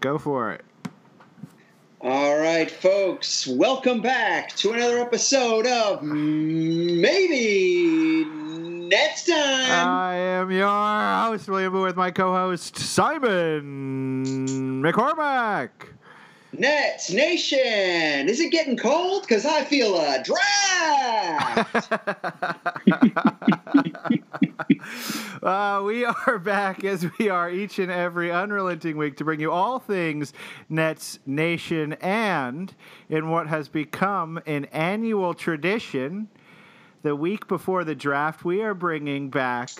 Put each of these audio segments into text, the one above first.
Go for it. All right, folks, welcome back to another episode of Maybe Next Time. I am your host, William with my co-host Simon McCormack. Nets Nation, is it getting cold? Because I feel a draft. uh, we are back as we are each and every unrelenting week to bring you all things Nets Nation and in what has become an annual tradition. The week before the draft, we are bringing back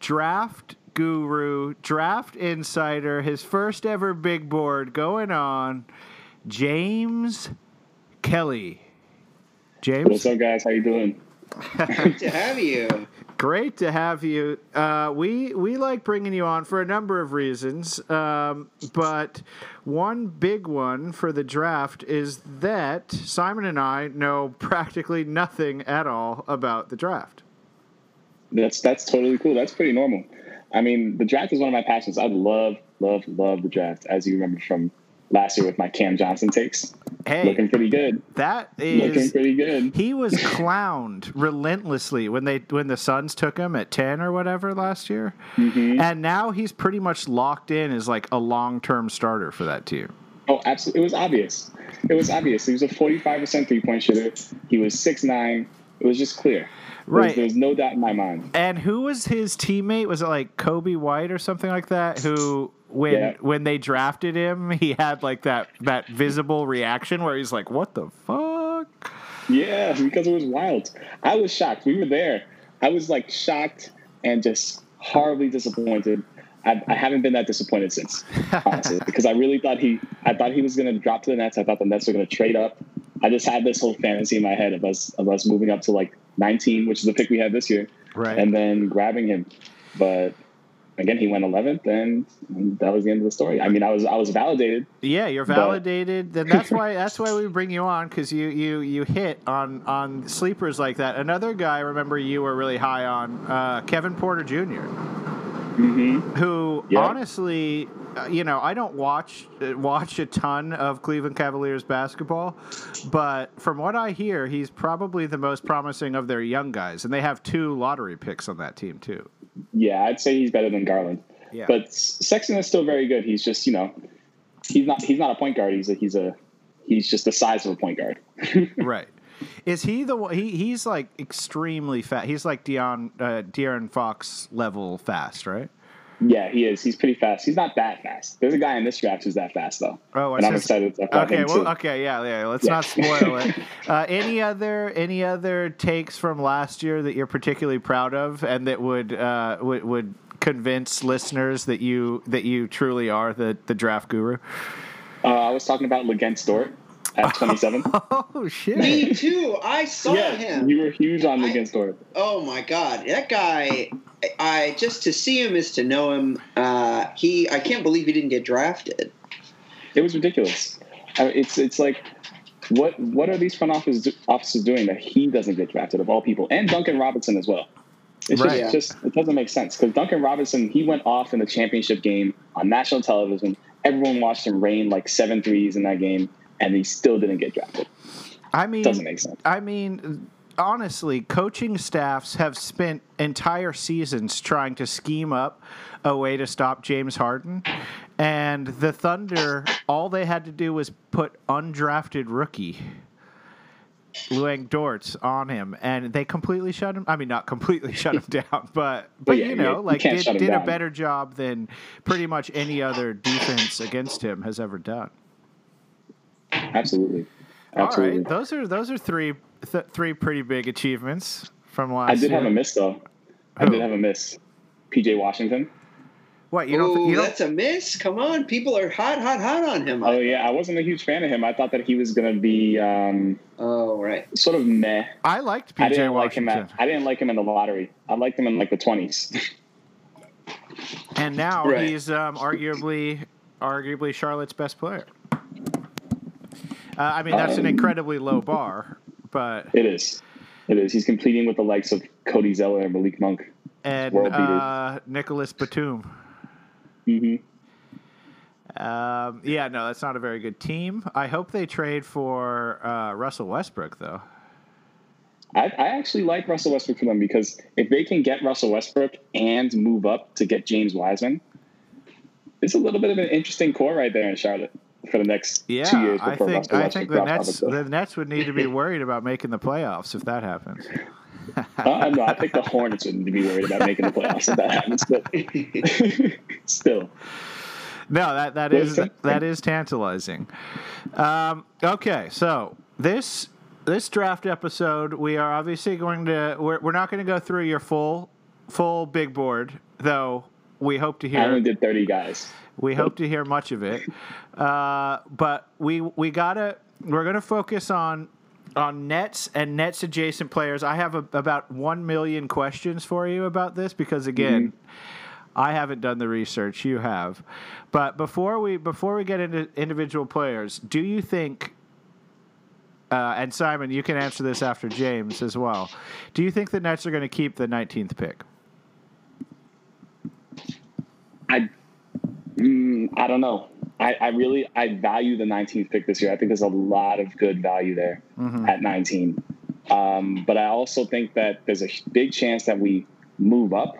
draft guru, draft insider, his first ever big board going on, James Kelly. James, what's up, guys? How you doing? Good to have you. Great to have you. Uh, we we like bringing you on for a number of reasons, um, but one big one for the draft is that Simon and I know practically nothing at all about the draft. That's that's totally cool. That's pretty normal. I mean, the draft is one of my passions. I love, love, love the draft, as you remember from last year with my Cam Johnson takes. Hey, looking pretty good. That is looking pretty good. He was clowned relentlessly when they when the Suns took him at ten or whatever last year, mm-hmm. and now he's pretty much locked in as like a long term starter for that team. Oh, absolutely! It was obvious. It was obvious. He was a forty five percent three point shooter. He was six nine. It was just clear. Right. There's, there's, no doubt in my mind. And who was his teammate? Was it like Coby White or something like that? Who when Yeah. when they drafted him, he had like that that visible reaction where he's like, "What the fuck?" Yeah, because it was wild. I was shocked. We were there. I was like shocked and just horribly disappointed. I, I haven't been that disappointed since, honestly, because I really thought he, I thought he was going to drop to the Nets. I thought the Nets were going to trade up. I just had this whole fantasy in my head of us, of us moving up to like 19, which is the pick we had this year, Right. and then grabbing him. But again, he went 11th, and, that was the end of the story. I mean, I was, I was validated. Yeah, you're But- validated. Then that's why that's why we bring you on because you you you hit on on sleepers like that. Another guy, I remember you were really high on uh, Kevin Porter Jr. Mm-hmm. who Yeah. honestly, uh, you know, I don't watch uh, watch a ton of Cleveland Cavaliers basketball, but from what I hear, he's probably the most promising of their young guys, and they have two lottery picks on that team too. Yeah, I'd say he's better than Garland. Yeah. But Sexton is still very good. He's just, you know, he's not he's not a point guard. He's a he's a he's just the size of a point guard. right. Is he the one? He, he's like extremely fast. He's like Dion uh, De'Aaron Fox level fast, right? yeah, he is. He's pretty fast. He's not that fast. There's a guy in this draft who's that fast though. Oh, and I'm excited about Okay, him well, too. okay, yeah, yeah. Let's Yeah. not spoil it. Uh, any other any other takes from last year that you're particularly proud of, and that would uh, would would convince listeners that you that you truly are the the draft guru? Uh, I was talking about Luguentz Dort at 27. Oh shit! Me too. I saw yeah, him. you were huge on I- Luguentz Dort. Oh my god, that guy! I just to see him is to know him. Uh, he, I can't believe he didn't get drafted. It was ridiculous. I mean, it's it's like. What what are these front office officers doing that he doesn't get drafted of all people, and Duncan Robinson as well? It's Right. just, just it doesn't make sense because Duncan Robinson he went off in the championship game on national television. Everyone watched him rain like seven threes in that game, and he still didn't get drafted. I mean, Doesn't make sense. I mean, honestly, coaching staffs have spent entire seasons trying to scheme up a way to stop James Harden. And the Thunder, all they had to do was put undrafted rookie Luguentz Dort on him, and they completely shut him. I mean, not completely shut him down, but but yeah, you know, you like did, did a better job than pretty much any other defense against him has ever done. Absolutely, All absolutely. right, those are those are three th- three pretty big achievements from last I did year. have a miss though. I did have a miss. PJ Washington. What you don't Ooh, you don't that's a miss. Come on, people are hot, hot, hot on him. Oh yeah, I wasn't a huge fan of him. I thought that he was going to be um, Oh right. sort of meh. I liked I PJ didn't like him Washington, at. I didn't like him in the lottery. I liked him in like the twenties. and now Right. he's um, arguably arguably Charlotte's best player. Uh, I mean, that's an Um, incredibly low bar, but it is. It is. He's competing with the likes of Cody Zeller and Malik Monk. and world beaters. uh, Nicolas Batum. hmm Um, yeah, no, that's not a very good team. I hope they trade for uh, Russell Westbrook, though. I, I actually like Russell Westbrook for them because if they can get Russell Westbrook and move up to get James Wiseman, it's a little bit of an interesting core right there in Charlotte for the next Yeah, two years I think I think the Nets off a cliff. the Nets would need to be worried about making the playoffs if that happens. Uh, no, I think the Hornets would need to be worried about making the playoffs if that happens. But still, No, that that is that is tantalizing. Um, okay, so this this draft episode, we are obviously going to we're, we're not going to go through your full full big board, though. We hope to I only hear did 30 guys. we hope to hear much of it, uh, but we we gotta we're gonna focus on on nets and nets adjacent players. I have a, about one million questions for you about this because again. I haven't done the research. You have, but before we before we get into individual players, do you think? Uh, and Simon, you can answer this after James as well. Do you think the Nets are going to keep the 19th pick? I mm, I don't know. I, I really I value the 19th pick this year. I think there's a lot of good value there at 19. Um, but I also think that there's a big chance that we move up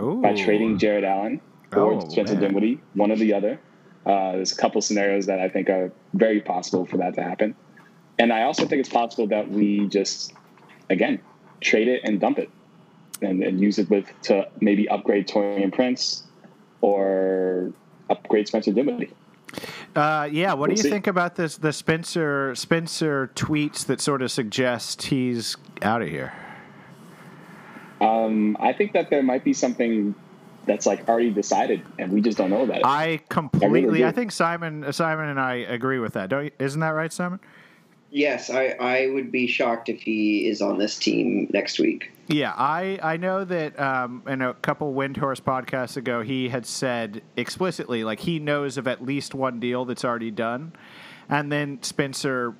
Ooh. by trading Jarrett Allen or Oh, Spencer man. Dinwiddie, one or the other. Uh, there's a couple scenarios that I think are very possible for that to happen. And I also think it's possible that we just, again, trade it and dump it and, and use it with to maybe upgrade Taurean Prince or upgrade Spencer Dinwiddie. Uh, yeah, what We'll do you see. think about this? The Spencer Spencer tweets that sort of suggest he's out of here. Um, I think that there might be something that's like already decided and we just don't know about it. I completely. do. I think Simon Simon and I agree with that. Don't you, isn't that right, Simon? yes, I, I would be shocked if he is on this team next week. Yeah, I, I know that um, in a couple Windhorst podcasts ago, he had said explicitly, like, he knows of at least one deal that's already done. And then Spencer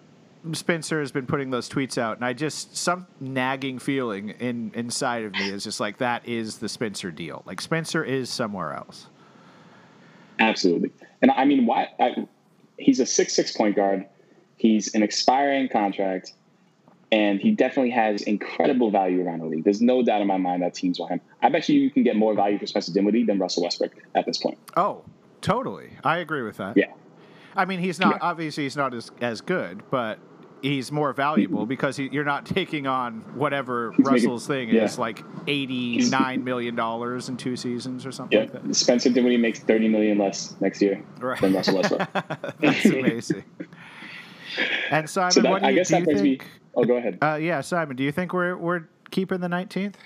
Spencer has been putting those tweets out, and I just, some nagging feeling in inside of me is just like, that is the Spencer deal. Like, Spencer is somewhere else. Absolutely. And I mean, why? I, he's a six six point guard. He's an expiring contract, and he definitely has incredible value around the league. There's no doubt in my mind that teams want him. I bet you you can get more value for Spencer Dinwiddie than Russell Westbrook at this point. Oh, totally. I agree with that. Yeah. I mean, he's not Yeah. obviously he's not as as good, but he's more valuable because he, you're not taking on whatever making- Russell's thing yeah. is like eighty nine million dollars in two seasons or something Yeah. like that. Spencer Dinwiddie makes 30 million less next year Right. than Russell Westbrook. That's amazing. And Simon, so that, what do you, I guess do that you brings think? me. Oh, go ahead. Uh, yeah, Simon, do you think we're we're keeping the nineteenth?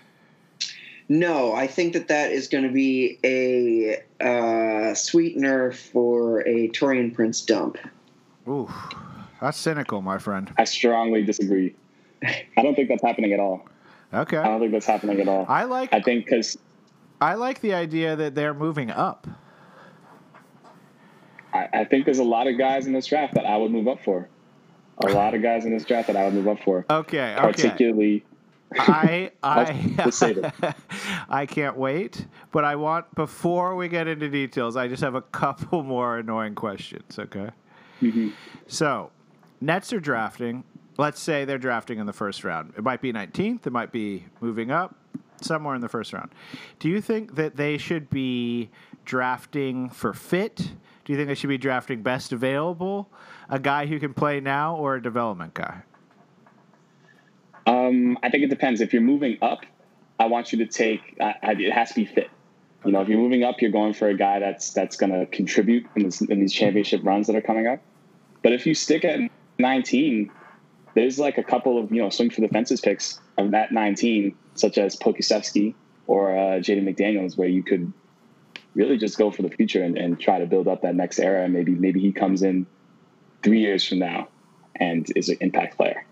No, I think that that is going to be a uh, sweetener for a Taurean Prince dump. Ooh, that's cynical, my friend. I strongly disagree. I don't think that's happening at all. Okay. I don't think that's happening at all. I like I think because I like the idea that they're moving up. I, I think there's a lot of guys in this draft that I would move up for. A lot of guys in this draft that I would move up for. Okay, okay. Particularly, I I Let's save it. I can't wait, but I want before we get into details, I just have a couple more annoying questions. Okay. Mhm. So, Nets are drafting. Let's say they're drafting in the first round. It might be 19th. It might be moving up somewhere in the first round. Do you think that they should be drafting for fit? Do you think they should be drafting best available, a guy who can play now, or a development guy? um, I think it depends. If you're moving up, I want you to take. I, I, it has to be fit. You know, if you're moving up, you're going for a guy that's that's going to contribute in, this, in these championship runs that are coming up. But if you stick at 19, there's like a couple of you know swing for the fences picks of that 19, such as Pokusevski or uh, Jaden McDaniels, where you could really just go for the future and, and try to build up that next era. And maybe maybe he comes in three years from now and is an impact player.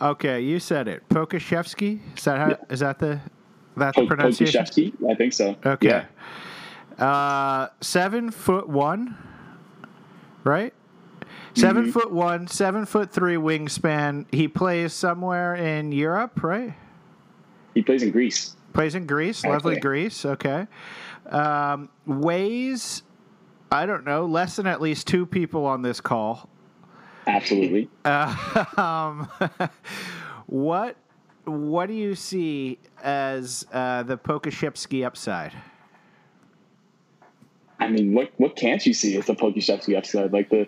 Okay, you said it. Pokashevsky? Is that how, is that the that the Po- pronunciation? Pokusevski, I think so. Okay. Yeah. Uh, seven foot one, right? 7 Mhm. foot one, seven foot three wingspan. He plays somewhere in Europe, right? He plays in Greece. Plays in Greece, lovely. Greece. Okay. Um, weighs I don't know, less than at least two people on this call. Absolutely. Uh, um, what what do you see as uh, the Pokashevsky upside? I mean, what what can't you see as the Pokashevsky upside? Like the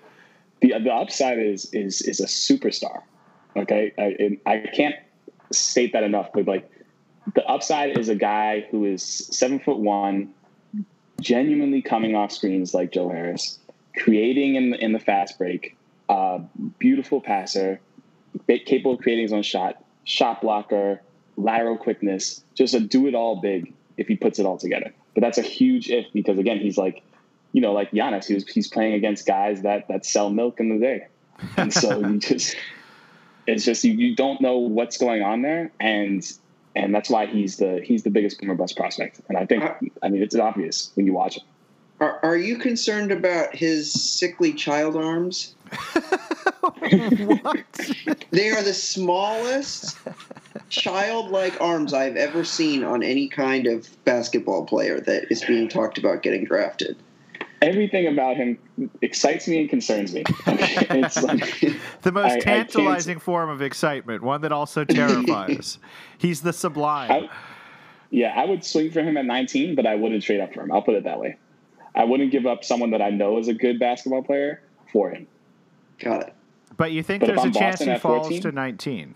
the the upside is is is a superstar. Okay, I I can't state that enough, but like the upside is a guy who is seven foot one, genuinely coming off screens like Joe Harris, creating in the, in the fast break, uh, beautiful passer, capable of creating his own shot, shot blocker, lateral quickness, just a do it all big if he puts it all together. But that's a huge if because again, he's like, you know, like Giannis, he's he's playing against guys that that sell milk in the day, and so you just it's just you, you don't know what's going on there, and and that's why he's the he's the biggest boomer bust prospect. And I think uh, I mean it's obvious when you watch him. Are, are you concerned about his sickly child arms? they are the smallest childlike arms I've ever seen on any kind of basketball player that is being talked about getting drafted everything about him excites me and concerns me. it's like, the most I, tantalizing I form of excitement, one that also terrifies. He's the sublime. I, yeah, I would swing for him at 19, but I wouldn't trade up for him. I'll put it that way. I wouldn't give up someone that I know is a good basketball player for him. Got it. But you think but there's a chance Boston he falls 14, to 19?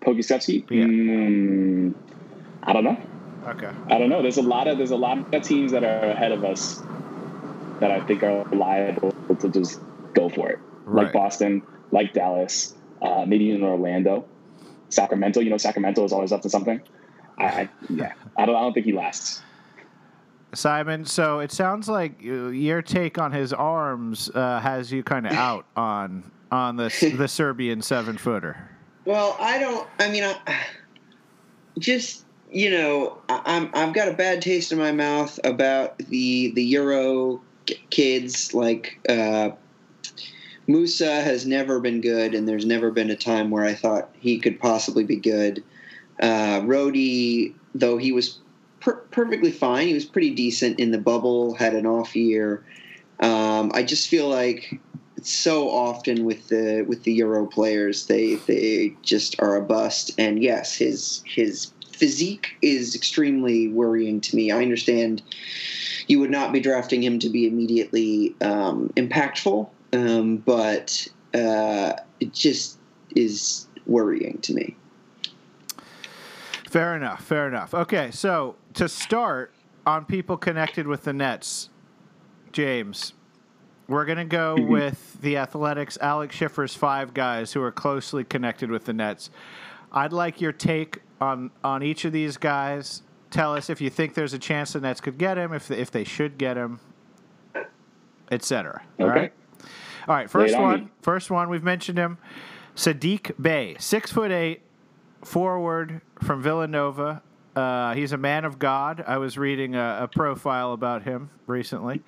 Pokusevski? Yeah. Mm, I don't know. Okay. I don't know. There's a lot of there's a lot of teams that are ahead of us that I think are liable to just go for it, right. like Boston, like Dallas, uh, maybe even Orlando, Sacramento. You know, Sacramento is always up to something. I, I yeah, I don't I don't think he lasts. Simon, so it sounds like your take on his arms uh, has you kind of out on on the the Serbian seven footer. Well, I don't. I mean, I, just you know, I'm I've got a bad taste in my mouth about the the Euro kids. Like uh, Musa has never been good, and there's never been a time where I thought he could possibly be good. Uh, Rodi, though he was per- perfectly fine, he was pretty decent in the bubble. Had an off year. Um, I just feel like so often with the with the Euro players, they they just are a bust. And yes, his his physique is extremely worrying to me. I understand you would not be drafting him to be immediately um, impactful, um, but uh, it just is worrying to me. Fair enough. Fair enough. Okay, so to start on people connected with the Nets, James, we're going to go mm-hmm. with the Athletics, Alex Schiffer's five guys who are closely connected with the Nets. I'd like your take on on each of these guys. Tell us if you think there's a chance the Nets could get him, if if they should get him, etc. Okay. All right. All right. First on one. Me. First one. We've mentioned him. Saddiq Bey, six foot eight, forward from Villanova. Uh, he's a man of God. I was reading a, a profile about him recently.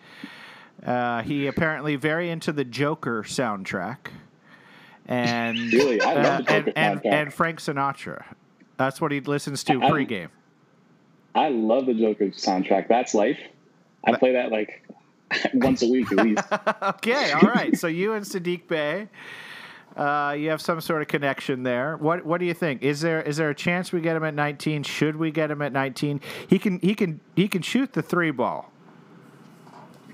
Uh, he apparently very into the Joker soundtrack, and really, uh, and, and, and, Frank Sinatra. That's what he listens to I, pregame. I love the Joker soundtrack. That's life. I play that like once a week at least. okay, all right. So you and Saddiq Bey, uh, you have some sort of connection there. What What do you think? Is there is there a chance we get him at 19? Should we get him at 19? He can he can he can shoot the three ball.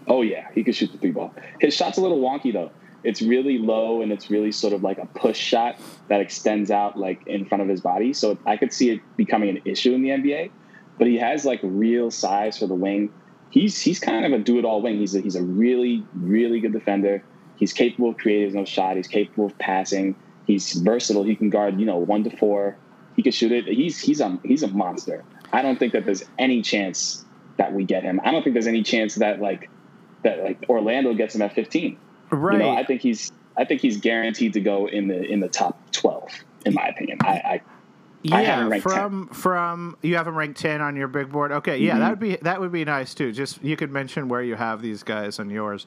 Oh yeah, he can shoot the three ball. His shot's a little wonky though it's really low and it's really sort of like a push shot that extends out like in front of his body. So I could see it becoming an issue in the NBA. But he has like real size for the wing. He's he's kind of a do it all wing. He's a, he's a really really good defender. He's capable of creating own shot. He's capable of passing. He's versatile. He can guard you know one to four. He can shoot it. He's he's a he's a monster. I don't think that there's any chance that we get him. I don't think there's any chance that like that like Orlando gets him at 15. Right. You know, I think he's I think he's guaranteed to go in the in the top twelve, in my opinion. I, I yeah, from 10. from you have him ranked ten on your big board. Okay, yeah, mm-hmm. that would be that would be nice too. Just you could mention where you have these guys on yours.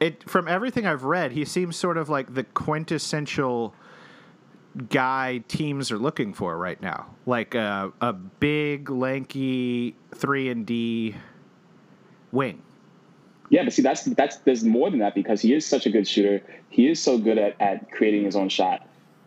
It from everything I've read, he seems sort of like the quintessential guy teams are looking for right now, like a, a big, lanky three and D wing. Yeah, but see, that's that's there's more than that because he is such a good shooter. He is so good at, at creating his own shot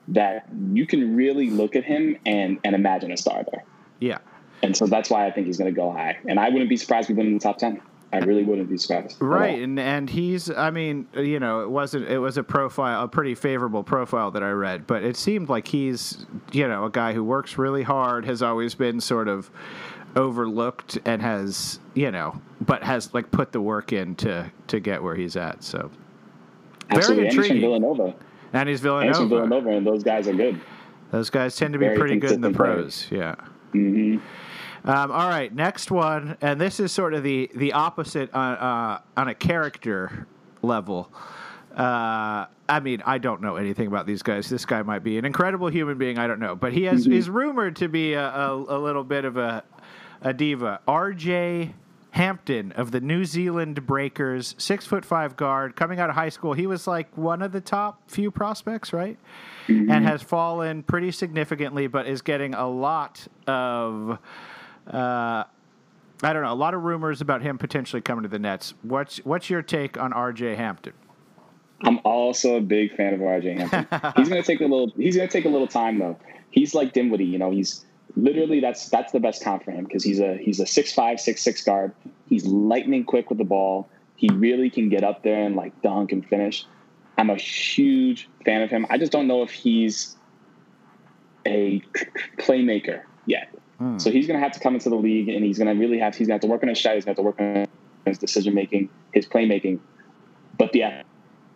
that you can really look at him and and imagine a star there. Yeah. And so that's why I think he's going to go high. And I wouldn't be surprised if he went in the top ten. I really wouldn't be surprised. Right, and and he's I mean, you know, it wasn't it was a profile, a pretty favorable profile that I read, but it seemed like he's, you know, a guy who works really hard, has always been sort of overlooked and has, you know, but has like put the work in to to get where he's at. So Absolutely. very And he's from intriguing. Villanova. And he's Villanova. Villanova, and those guys are good. Those guys tend to be Very pretty good in the pros. Yeah. hmm Um, all right, next one, and this is sort of the the opposite on uh, on a character level. Uh, I mean, I don't know anything about these guys. This guy might be an incredible human being. I don't know, but he has is rumored to be a, a, a little bit of a a diva. R.J. Hampton of the New Zealand Breakers, six foot five guard, coming out of high school. He was like one of the top few prospects, right? And has fallen pretty significantly, but is getting a lot of uh, I don't know. A lot of rumors about him potentially coming to the Nets. What's what's your take on R.J. Hampton? I'm also a big fan of RJ Hampton. he's gonna take a little. He's gonna take a little time though. He's like Dinwiddie, you know. He's literally that's that's the best comp for him because he's a he's a six five six six guard. He's lightning quick with the ball. He really can get up there and like dunk and finish. I'm a huge fan of him. I just don't know if he's a playmaker yet. Hmm. So he's gonna have to come into the league and he's gonna really have he's gonna have to work on his shot. He's gonna have to work on his decision making, his playmaking. But the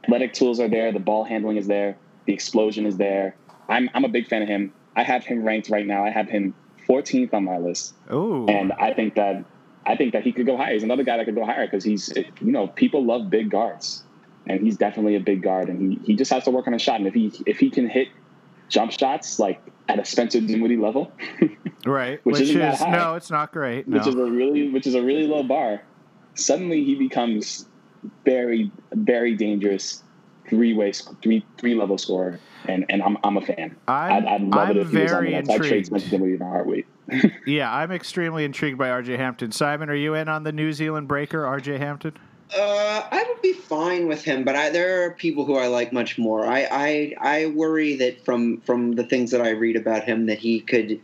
athletic tools are there. The ball handling is there. The explosion is there. I'm I'm a big fan of him. I have him ranked right now. I have him 14th on my list, Ooh, and I think that I think that he could go higher. He's another guy that could go higher because he's you know people love big guards, and he's definitely a big guard, and he he just has to work on his shot. And if he if he can hit jump shots like at a Spencer Dinwiddie level, right. which Which, is high. no, it's not great. No. which is a really which is a really low bar, suddenly he becomes very very dangerous three way three three level scorer, and and I'm I'm a fan. I'm, I'd, I'd love I'm it if he was on the very. I'd trade intrigued. Spencer Dinwiddie in a heartbeat. Yeah, I'm extremely intrigued by R.J. Hampton. Simon, are you in on the New Zealand breaker, R.J. Hampton? Uh, I would be fine with him, but I, there are people who I like much more. I, I I worry that from from the things that I read about him, that he could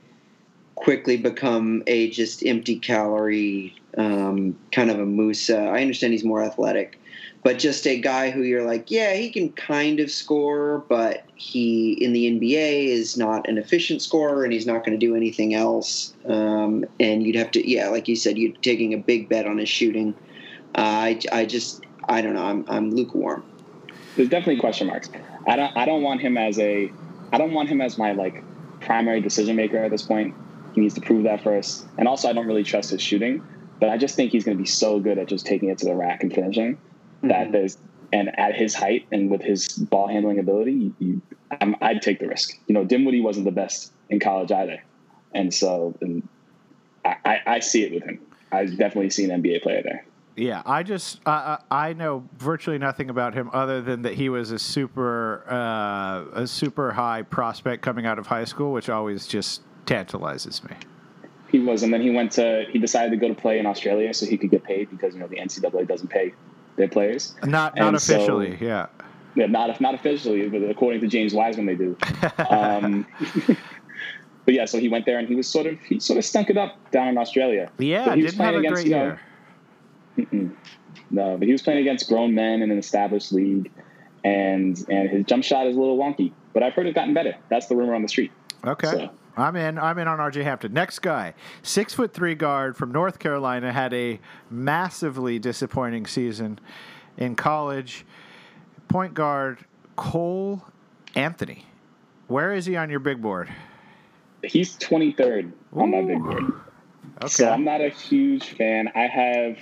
quickly become a just empty calorie um, kind of a Musa. I understand he's more athletic, but just a guy who you're like, yeah, he can kind of score, but he in the NBA is not an efficient scorer, and he's not going to do anything else. Um, and you'd have to, yeah, like you said, you're taking a big bet on his shooting. I, I just I don't know. I'm I'm lukewarm. There's definitely question marks. I don't I don't want him as a I don't want him as my like primary decision maker at this point. He needs to prove that first, and also I don't really trust his shooting. But I just think he's going to be so good at just taking it to the rack and finishing that Mhm. there's and at his height and with his ball handling ability, you, you, I'm, I'd take the risk. You know, Dinwiddie wasn't the best in college either, and so and I, I, I see it with him. I've definitely seen an NBA player there. Yeah, I just I I I know virtually nothing about him other than that he was a super uh, a super high prospect coming out of high school, which always just tantalizes me. He was, and then he went to he decided to go to play in Australia so he could get paid because you know the NCAA doesn't pay their players. Not not And so- officially, yeah. Yeah, not not officially, but according to James Wiseman, they do. Um, but yeah, so he went there and he was sort of he sort of stunk it up down in Australia. Yeah, But he was didn't have a playing against, great you know, year. Mm-mm. No, but he was playing against grown men in an established league, and and his jump shot is a little wonky. But I've heard it's gotten better. That's the rumor on the street. Okay. So- I'm in. I'm in on RJ Hampton. Next guy, six foot three guard from North Carolina, had a massively disappointing season in college. Point guard Cole Anthony. Where is he on your big board? He's 23rd on my big board. Okay. So I'm not a huge fan. I have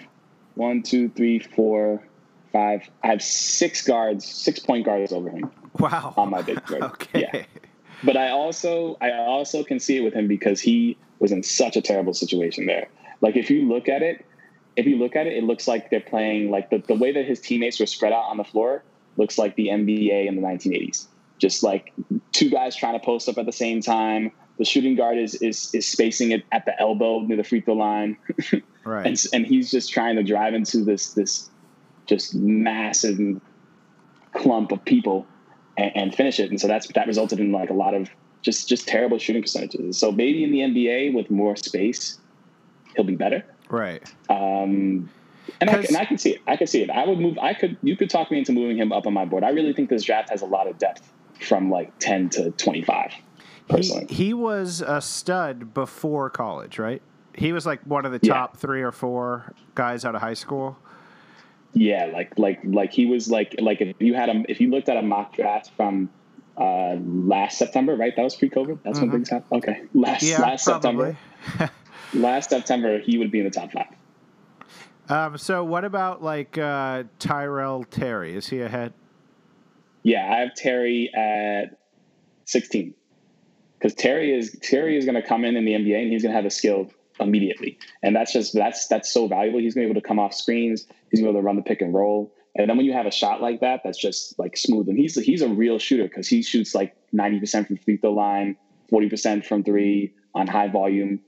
one, two, three, four, five. I have six guards, six point guards over him wow. on my big board. Okay. Yeah. But I also I also can see it with him because he was in such a terrible situation there. Like if you look at it, if you look at it, it looks like they're playing like the, the way that his teammates were spread out on the floor looks like the NBA in the 1980s. Just like two guys trying to post up at the same time. The shooting guard is is is spacing it at the elbow near the free throw line, Right. and and he's just trying to drive into this this just massive clump of people and, and finish it. And so that's that resulted in like a lot of just just terrible shooting percentages. So maybe in the NBA with more space, he'll be better. Right. Um, and I, and I can see it. I can see it. I would move. I could. You could talk me into moving him up on my board. I really think this draft has a lot of depth from like ten to twenty five. Personally, he, he was a stud before college, right? He was like one of the top yeah. three or four guys out of high school. Yeah, like like like he was like like if you had him if you looked at a mock draft from uh, last September, right? That was pre-COVID. That's mm-hmm. when things happened. Okay, last yeah, last probably. September. last September, he would be in the top five. Um, so what about like uh, Tyrell Terry? Is he ahead? Yeah, I have Terry at sixteen because Terry is Terry is going to come in in the NBA and he's going to have a skill immediately, and that's just that's that's so valuable. He's to be able to come off screens. He's to be able to run the pick and roll. And then when you have a shot like that, that's just like smooth. And he's he's a real shooter because he shoots like ninety percent from free throw line, forty percent from three on high volume.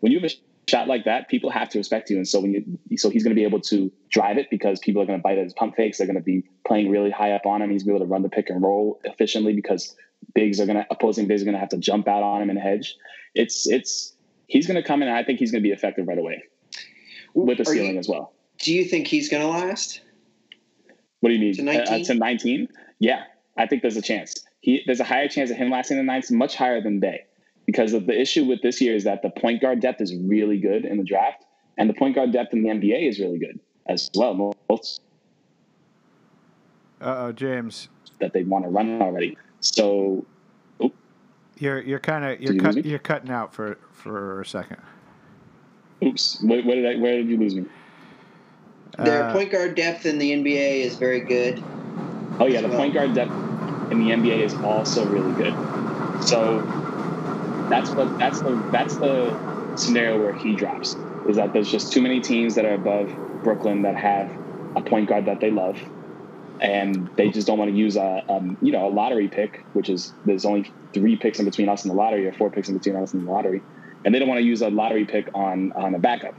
When you have a shot like that, people have to respect you. And so when you so he's going to be able to drive it because people are going to bite at his pump fakes. They're going to be playing really high up on him. He's going to be able to run the pick and roll efficiently because bigs are going to opposing bigs are going to have to jump out on him and hedge. It's it's he's going to come in. and I think he's going to be effective right away with the ceiling you, as well. Do you think he's going to last? What do you mean? To 19? Uh, to 19? Yeah, I think there's a chance. He, there's a higher chance of him lasting the ninth, much higher than Bey. Because of the issue with this year is that the point guard depth is really good in the draft, and the point guard depth in the NBA is really good as well. Both. Uh oh, James. That they want to run already. So. You're you're kind of you're you cut, you're cutting out for for a second. Oops. What, what did I? Where did you lose me? Their uh, point guard depth in the NBA is very good. Oh yeah, the well. point guard depth in the NBA is also really good. So that's what that's the that's the scenario where he drops is that there's just too many teams that are above Brooklyn that have a point guard that they love, and they just don't want to use a, a you know a lottery pick, which is there's only three picks in between us and the lottery or four picks in between us and the lottery, and they don't want to use a lottery pick on on a backup.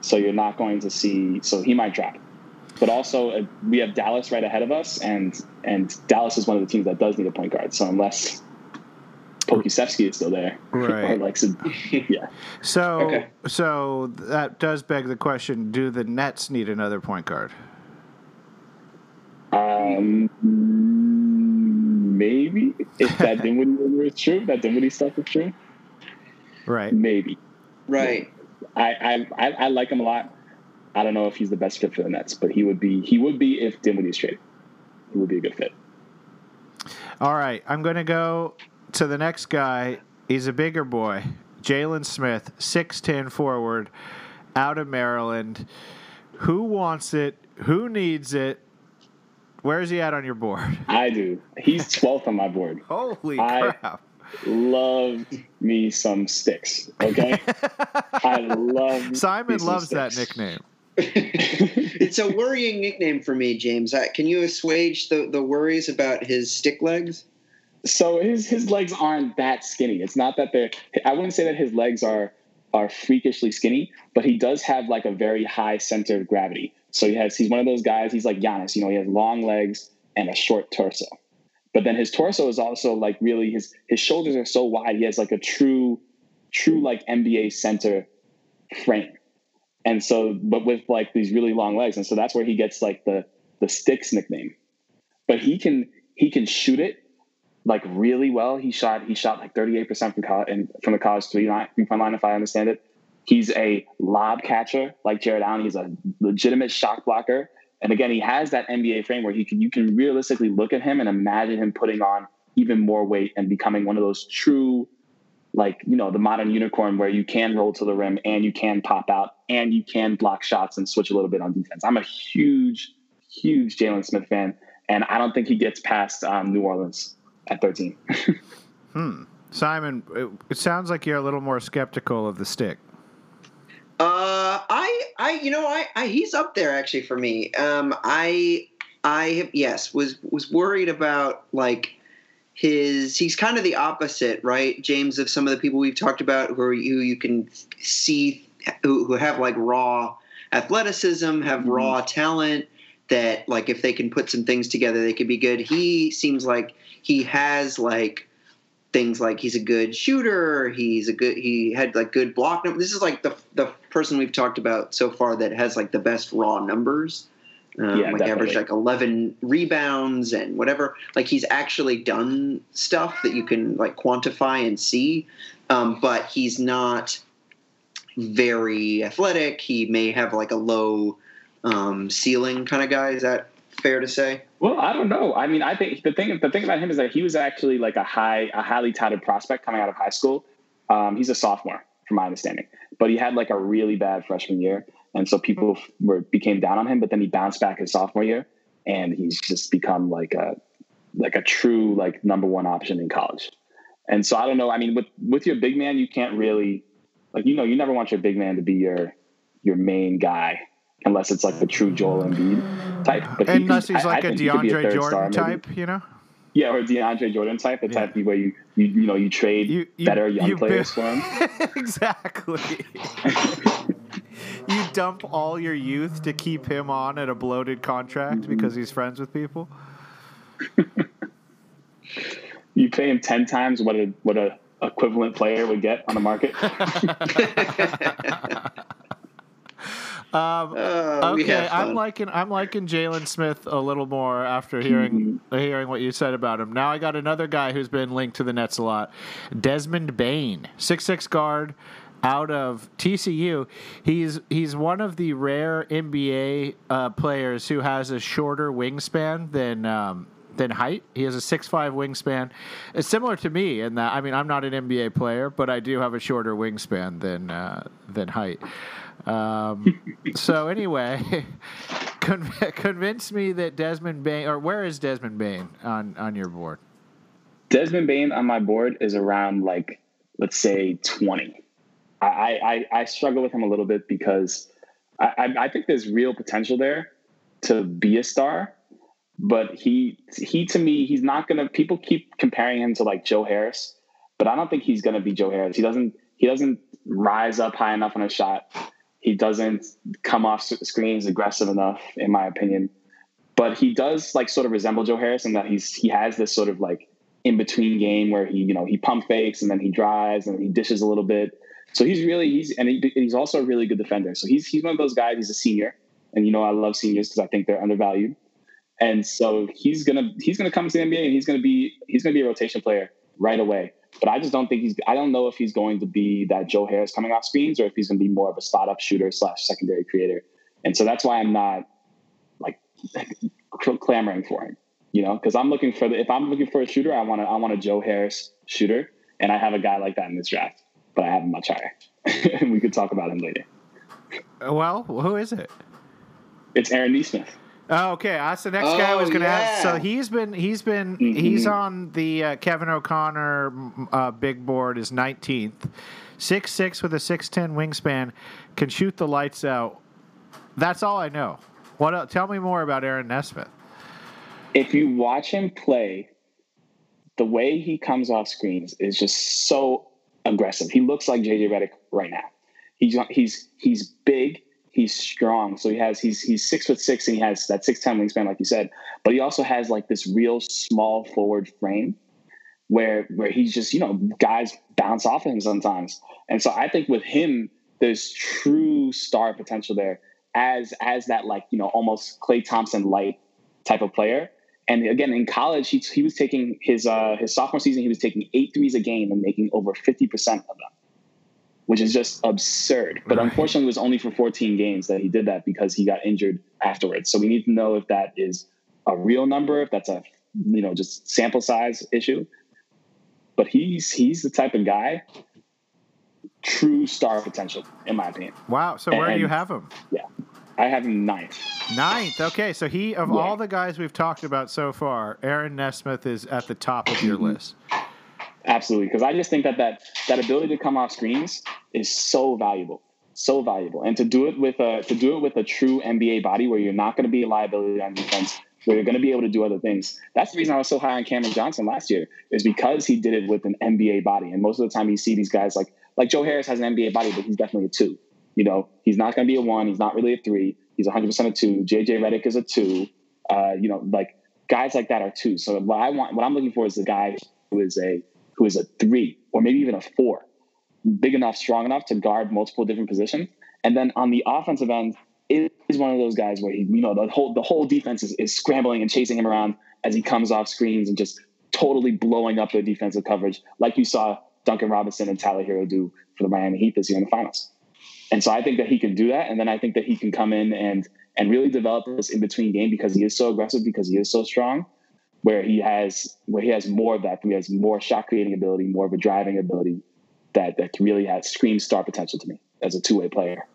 So you're not going to see. So he might drop. But also, uh, we have Dallas right ahead of us, and and Dallas is one of the teams that does need a point guard. So unless Pokusevski is still there, right? or like, yeah. So okay. so that does beg the question: Do the Nets need another point guard? Um, maybe if that Dinwiddie rumor is true, that Dinwiddie stuff is true. Right. Maybe. Right. I, I, I like him a lot. I don't know if he's the best fit for the Nets, but he would be he would be if Dinwiddie's traded. He would be a good fit. All right, I'm going to go to the next guy. He's a bigger boy, Jalen Smith, six ten forward, out of Maryland. Who wants it? Who needs it? Where is he at on your board? I do. He's 12th on my board. Holy I, crap love me some sticks. Okay, I love. Simon loves that nickname. it's a worrying nickname for me, James. Can you assuage the, the worries about his stick legs? So his his legs aren't that skinny. It's not that they're. I wouldn't say that his legs are are freakishly skinny, but he does have like a very high center of gravity. So he has he's one of those guys. He's like Giannis. You know, he has long legs and a short torso. But then his torso is also like really his his shoulders are so wide. He has like a true, true like NBA center frame. And so, but with like these really long legs, and so that's where he gets like the the sticks nickname. But he can he can shoot it like really well. He shot he shot like 38% from college and from the college three line point line, if I understand it. He's a lob catcher like Jarrett Allen. He's a legitimate shot blocker. And again, he has that NBA frame where he can you can realistically look at him and imagine him putting on even more weight and becoming one of those true like you know the modern unicorn where you can roll to the rim and you can pop out and you can block shots and switch a little bit on defense. I'm a huge, huge Jalen Smith fan, and I don't think he gets past um, New Orleans at 13. hmm. Simon, it, it sounds like you're a little more skeptical of the stick. Uh, I, I, you know, I, I, he's up there actually for me. Um, I, I, yes, was was worried about like his. He's kind of the opposite, right, James, of some of the people we've talked about who are, who you can see who, who have like raw athleticism, have mm-hmm. raw talent, that like if they can put some things together, they could be good. He seems like he has like things like he's a good shooter. He's a good. He had like good block number. This is like the the person we've talked about so far that has like the best raw numbers. Um, Yeah, like definitely. average like 11 rebounds and whatever like he's actually done stuff that you can like quantify and see um, but he's not very athletic he may have like a low um, ceiling kind of guy is that fair to say Well, I don't know. I mean, I think the thing the thing about him is that he was actually like a high a highly touted prospect coming out of high school. Um, he's a sophomore, from my understanding, but he had like a really bad freshman year, and so people were became down on him. But then he bounced back his sophomore year, and he's just become like a like a true like number one option in college. And so I don't know. I mean, with with your big man, you can't really like you know you never want your big man to be your your main guy unless it's like the true Joel Embiid type. But he- Unless he's I- I like a think he could be DeAndre third Jordan star, maybe. type, you know. Yeah, or DeAndre Jordan type, the Yeah. type where you you you know you trade You- you- better young you players bu- for him. exactly. you dump all your youth to keep him on at a bloated contract Mm-hmm. because he's friends with people. You pay him ten times what a what a equivalent player would get on the market. Um, Uh, okay. I'm liking I'm liking Jalen Smith a little more after hearing Mm-hmm. hearing what you said about him. Now I got another guy who's been linked to the Nets a lot, Desmond Bane, six six guard out of TCU. He's he's one of the rare NBA uh, players who has a shorter wingspan than. Um, than height. He has a six five wingspan. It's similar to me in that I mean I'm not an NBA player, but I do have a shorter wingspan than uh, than height. Um, so anyway, con- convince me that Desmond Bane, or where is Desmond Bane on on your board? Desmond Bane on my board is around like let's say twenty. I I, I struggle with him a little bit because I, I I think there's real potential there to be a star, but he he to me he's not gonna. People keep comparing him to like Joe Harris, but I don't think he's gonna be Joe Harris. He doesn't he doesn't rise up high enough on a shot. He doesn't come off screens aggressive enough, in my opinion. But he does like sort of resemble Joe Harris in that he's he has this sort of like in between game where he you know he pump fakes and then he drives and he dishes a little bit. So he's really he's and he, he's also a really good defender. So he's he's one of those guys. He's a senior, and you know I love seniors because I think they're undervalued. And so he's gonna he's gonna come to the NBA and he's gonna be he's gonna be a rotation player right away. But I just don't think he's I don't know if he's going to be that Joe Harris coming off screens or if he's gonna be more of a spot up shooter slash secondary creator. And so that's why I'm not like clamoring for him. You know, because I'm looking for the if I'm looking for a shooter, I want to I want a Joe Harris shooter, and I have a guy like that in this draft, but I have him much higher. and we could talk about him later. Well, who is it? It's Aaron Nesmith. Oh, okay, that's the next guy I was Oh, going to ask. So he's been he's been Mhm. he's on the uh, Kevin O'Connor uh, big board is 19th, six six with a six ten wingspan, can shoot the lights out. That's all I know. What? Else? Tell me more about Aaron Nesmith. if you watch him play, the way he comes off screens is just so aggressive. He looks like JJ Redick right now. He's he's he's big, he's strong. So he has he's he's six foot six and he has that six ten wingspan, like you said. But he also has like this real small forward frame where where he's just you know guys bounce off of him sometimes. And so I think with him, there's true star potential there as as that like you know almost Klay Thompson light type of player. And again, in college, he, he was taking his uh, his sophomore season, he was taking eight threes a game and making over fifty percent of them, which is just absurd. But Right. unfortunately, it was only for fourteen games that he did that because he got injured afterwards. So we need to know if that is a real number, if that's a you know just sample size issue. But he's he's the type of guy, true star potential, in my opinion. Wow. So where do you have him? Yeah, I have him ninth. Ninth. Okay. So he of Yeah. all the guys we've talked about so far, Aaron Nesmith is at the top of your list. Absolutely, because I just think that, that that ability to come off screens is so valuable, so valuable, and to do it with a to do it with a true NBA body where you're not going to be a liability on defense, where you're going to be able to do other things. That's the reason I was so high on Cameron Johnson last year, is because he did it with an NBA body, and most of the time you see these guys like like Joe Harris has an NBA body, but he's definitely a two. You know, he's not going to be a one. He's not really a three. He's 100% a two. JJ Redick is a two. Uh, you know, like guys like that are two. So what I want, what I'm looking for is a guy who is a who is a three or maybe even a four, big enough, strong enough to guard multiple different positions. And then on the offensive end, is one of those guys where he, you know, the whole the whole defense is, is scrambling and chasing him around as he comes off screens and just totally blowing up their defensive coverage, like you saw Duncan Robinson and Tyler Herro do for the Miami Heat this year in the finals. And so I think that he can do that, and then I think that he can come in and and really develop this in between game because he is so aggressive, because he is so strong, where he has where he has more of that, he has more shot creating ability, more of a driving ability that that really has scream star potential to me as a two way player.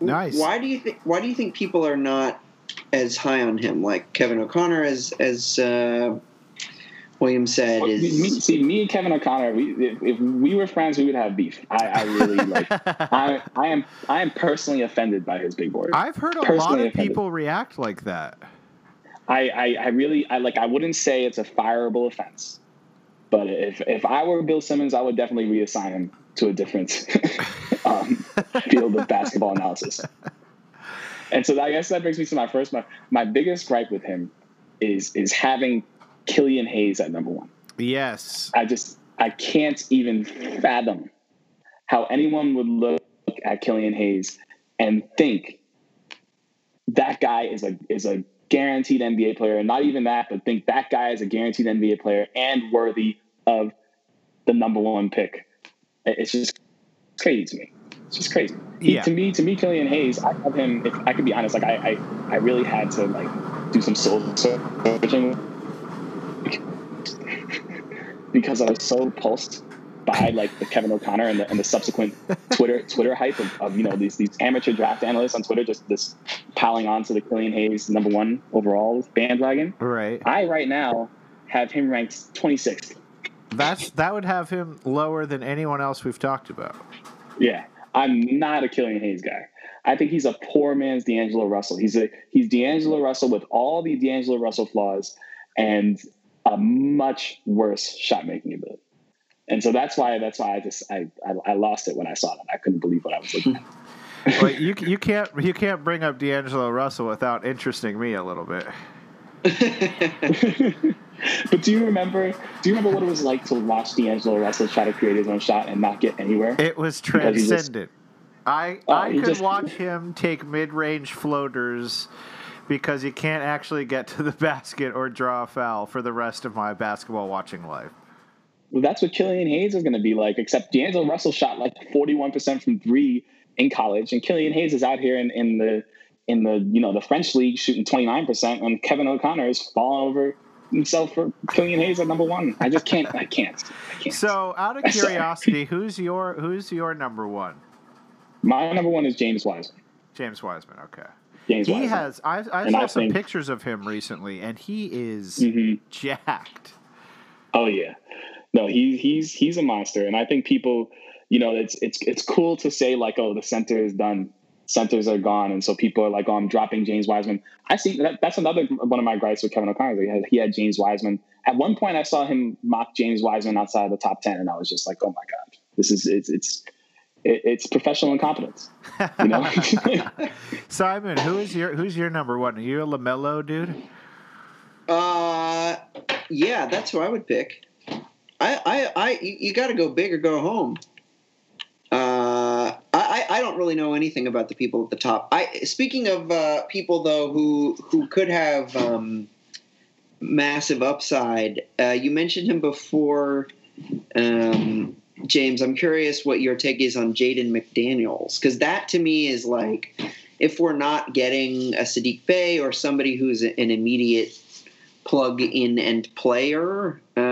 Nice. Why do you think? Why do you think people are not as high on him? Like Kevin O'Connor, as as uh, William said, Well, is me, see me and Kevin O'Connor. We, if, if we were friends, we would have beef. I, I really like. I, I am I am personally offended by his big board. I've heard a lot of offended. people react like that. I, I, I really I like I wouldn't say it's a fireable offense, but if if I were Bill Simmons, I would definitely reassign him to a different um, field of basketball analysis. And so I guess that brings me to my first my my biggest gripe with him is is having Killian Hayes at number one. Yes. I just I can't even fathom how anyone would look at Killian Hayes and think that guy is a is a guaranteed NBA player, and not even that, but think that guy is a guaranteed NBA player and worthy of the number one pick. It's just crazy to me. It's just crazy. He, Yeah. To me, to me, Killian Hayes, I have him. If I could be honest, like I, I, I really had to like do some soul searching because I was so pulsed by like the Kevin O'Connor and the, and the subsequent Twitter Twitter hype of, of you know these these amateur draft analysts on Twitter just this piling on to the Killian Hayes number one overall bandwagon. Right. I right now have him ranked 26th. That's that would have him lower than anyone else we've talked about. Yeah, I'm not a Killian Hayes guy. I think he's a poor man's D'Angelo Russell. He's a he's D'Angelo Russell with all the D'Angelo Russell flaws and a much worse shot making ability. And so that's why that's why I just I, I I lost it when I saw that. I couldn't believe what I was looking at. But you you can't you can't bring up D'Angelo Russell without interesting me a little bit. but do you remember do you remember what it was like to watch D'Angelo Russell try to create his own shot and not get anywhere? It was Because he just- transcendent. I Oh, I could just- watch him take mid range floaters because he can't actually get to the basket or draw a foul for the rest of my basketball watching life. Well, that's what Killian Hayes is going to be like, except D'Angelo Russell shot like 41% from three in college, and Killian Hayes is out here in, in the in the you know the French league shooting 29%, and Kevin O'Connor is falling over himself for Killian Hayes at number one. I just can't. I can't. I can't. So, out of curiosity, who's your who's your number one? My number one is James Wiseman. James Wiseman. Okay. James He Wiseman. has. I, I And saw I some think- pictures of him recently, and he is Mhm. jacked. Oh yeah, no, he he's he's a monster, and I think people, you know, it's it's it's cool to say like, oh, the center is done, centers are gone, and so people are like, oh, I'm dropping James Wiseman. I see that that's another one of my gripes with Kevin O'Connor. He had, he had James Wiseman. At one point, I saw him mock James Wiseman outside of the top ten, and I was just like, oh my god, this is it's it's it's professional incompetence. You know. Simon, who is your who's your number one? Are you a Lamelo dude? Uh, yeah, that's who I would pick. I, I, I you, got to go big or go home. Uh, I, I don't really know anything about the people at the top. I speaking of uh, people though who who could have um, massive upside. Uh, you mentioned him before, um, James. I'm curious what your take is on Jaden McDaniels because that to me is like if we're not getting a Sadiq Bey or somebody who's an immediate plug in and player, um,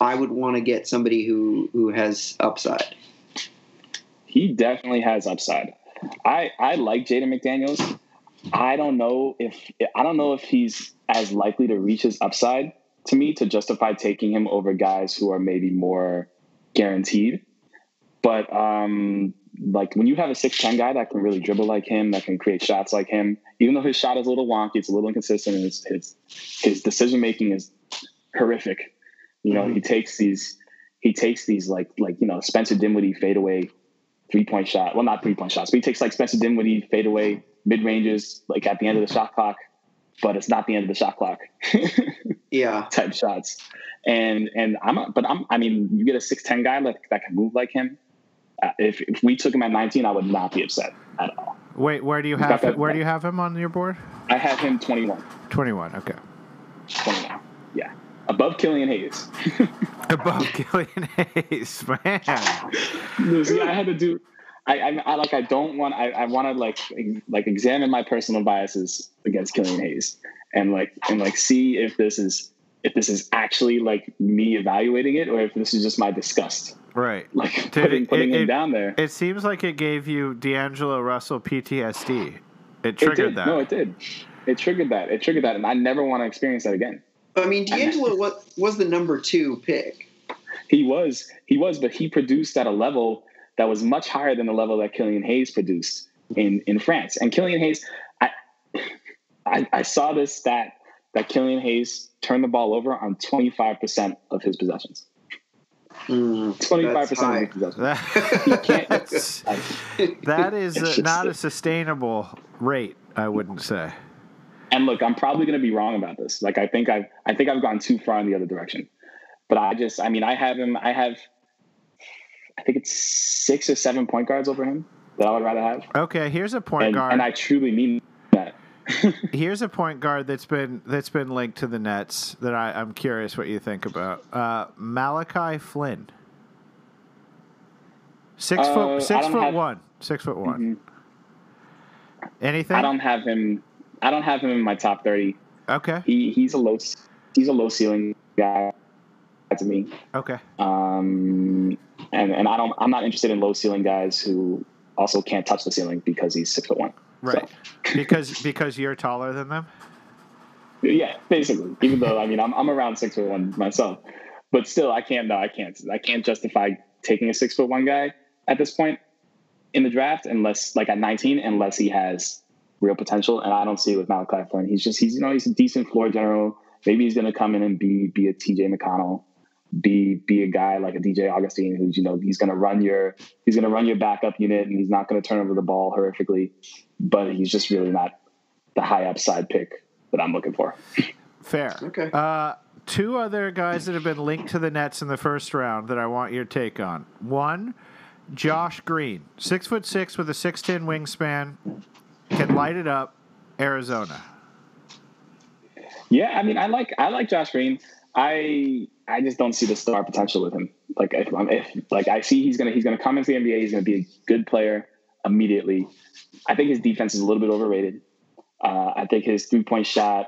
I would want to get somebody who who has upside. he definitely has upside. I I like Jaden McDaniels. I don't know if I don't know if he's as likely to reach his upside to me to justify taking him over guys who are maybe more guaranteed. But um, like when you have a six ten guy that can really dribble like him, that can create shots like him, even though his shot is a little wonky, it's a little inconsistent, and his his, his decision making is horrific. You know, he takes these he takes these like like you know Spencer Dinwiddie fadeaway three point shot. Well, not three point shots, but he takes like Spencer Dinwiddie fadeaway mid ranges, like at the end of the shot clock, but it's not the end of the shot clock. Yeah. type shots. And and I'm a, but I'm I mean you get a six ten guy like that can move like him. Uh, if if we took him at 19, I would not be upset at all. Wait, where do you He's have got that- where do you have him on your board? I have him 21. Twenty-one. Okay. 21. Above Killian Hayes. Above Killian Hayes, man. See, I had to do. I, I, I like. I don't want. I, I want to like like examine my personal biases against Killian Hayes, and like and like see if this is if this is actually like me evaluating it, or if this is just my disgust, Right. like Dude, putting it- putting it- him down there. It seems like it gave you D'Angelo Russell PTSD. It It triggered did. that. No, it did. It triggered that. It triggered that, and I never want to experience that again. I mean, D'Angelo was, was the number two pick. He was, he was, but he produced at a level that was much higher than the level that Killian Hayes produced in in France. And Killian Hayes, I I, I saw this stat that Killian Hayes turned the ball over on twenty five percent of his possessions. Mm, Twenty five That's percent of his possessions. That- He can't. That's- like, that is It's uh, just- not a sustainable rate, I wouldn't say. And look, I'm probably going to be wrong about this. Like, I think I've, I think I've gone too far in the other direction. But I just, I mean, I have him. I have, I think it's six or seven point guards over him that I would rather have. Okay, here's a point And, guard. and I truly mean that. Here's a point guard that's been that's been linked to the Nets that I, I'm curious what you think about. Uh, Malachi Flynn. Six Uh, foot six foot have- one. Six foot one. Mhm. Anything? I don't have him. I don't have him in my top thirty. okay. He he's a low he's a low ceiling guy to me. Okay. Um, and and I don't I'm not interested in low ceiling guys who also can't touch the ceiling because he's six foot one. Right. because because you're taller than them. Yeah, basically. Even though I mean I'm I'm around six foot one myself, but still I can't no I can't I can't justify taking a six foot one guy at this point in the draft unless like at 19 unless he has real potential and I don't see it with Malachi Flynn. He's just he's you know he's a decent floor general. Maybe he's gonna come in and be be a TJ McConnell, be be a guy like a DJ Augustin who's you know he's gonna run your he's gonna run your backup unit and he's not gonna turn over the ball horrifically, but he's just really not the high upside pick that I'm looking for. Fair. Okay. Uh, two other guys that have been linked to the Nets in the first round that I want your take on. One, Josh Green, six foot six with a six ten wingspan, can light it up. Arizona. Yeah, I mean, I like I like Josh Green. I I just don't see the star potential with him. Like if, I'm- if like I see he's gonna he's gonna come into the NBA, he's gonna be a good player immediately. I think his defense is a little bit overrated. Uh, I think his three point shot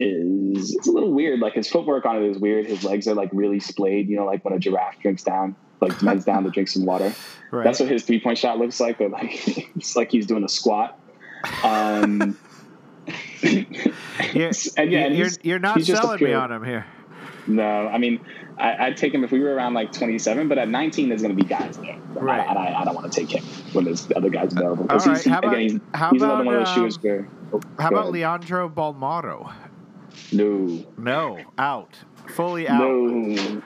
is it's a little weird. Like his footwork on it is weird. His legs are like really splayed. You know, like when a giraffe drinks down, like bends down to drink some water. Right. That's what his three point shot looks like. But like it's like he's doing a squat. Um, You're, and yeah, and you're, you're not selling me on him here. No, I mean, I, I'd take him if we were around like 27, but at 19, there's going to be guys there. Right. And I, I don't want to take him when there's other guys available. All Because right, he's, how about- again, he's, how he's another about, one of those um, shooters where. oh, How about ahead. Leandro Bolmaro? No. No, out, fully out. No.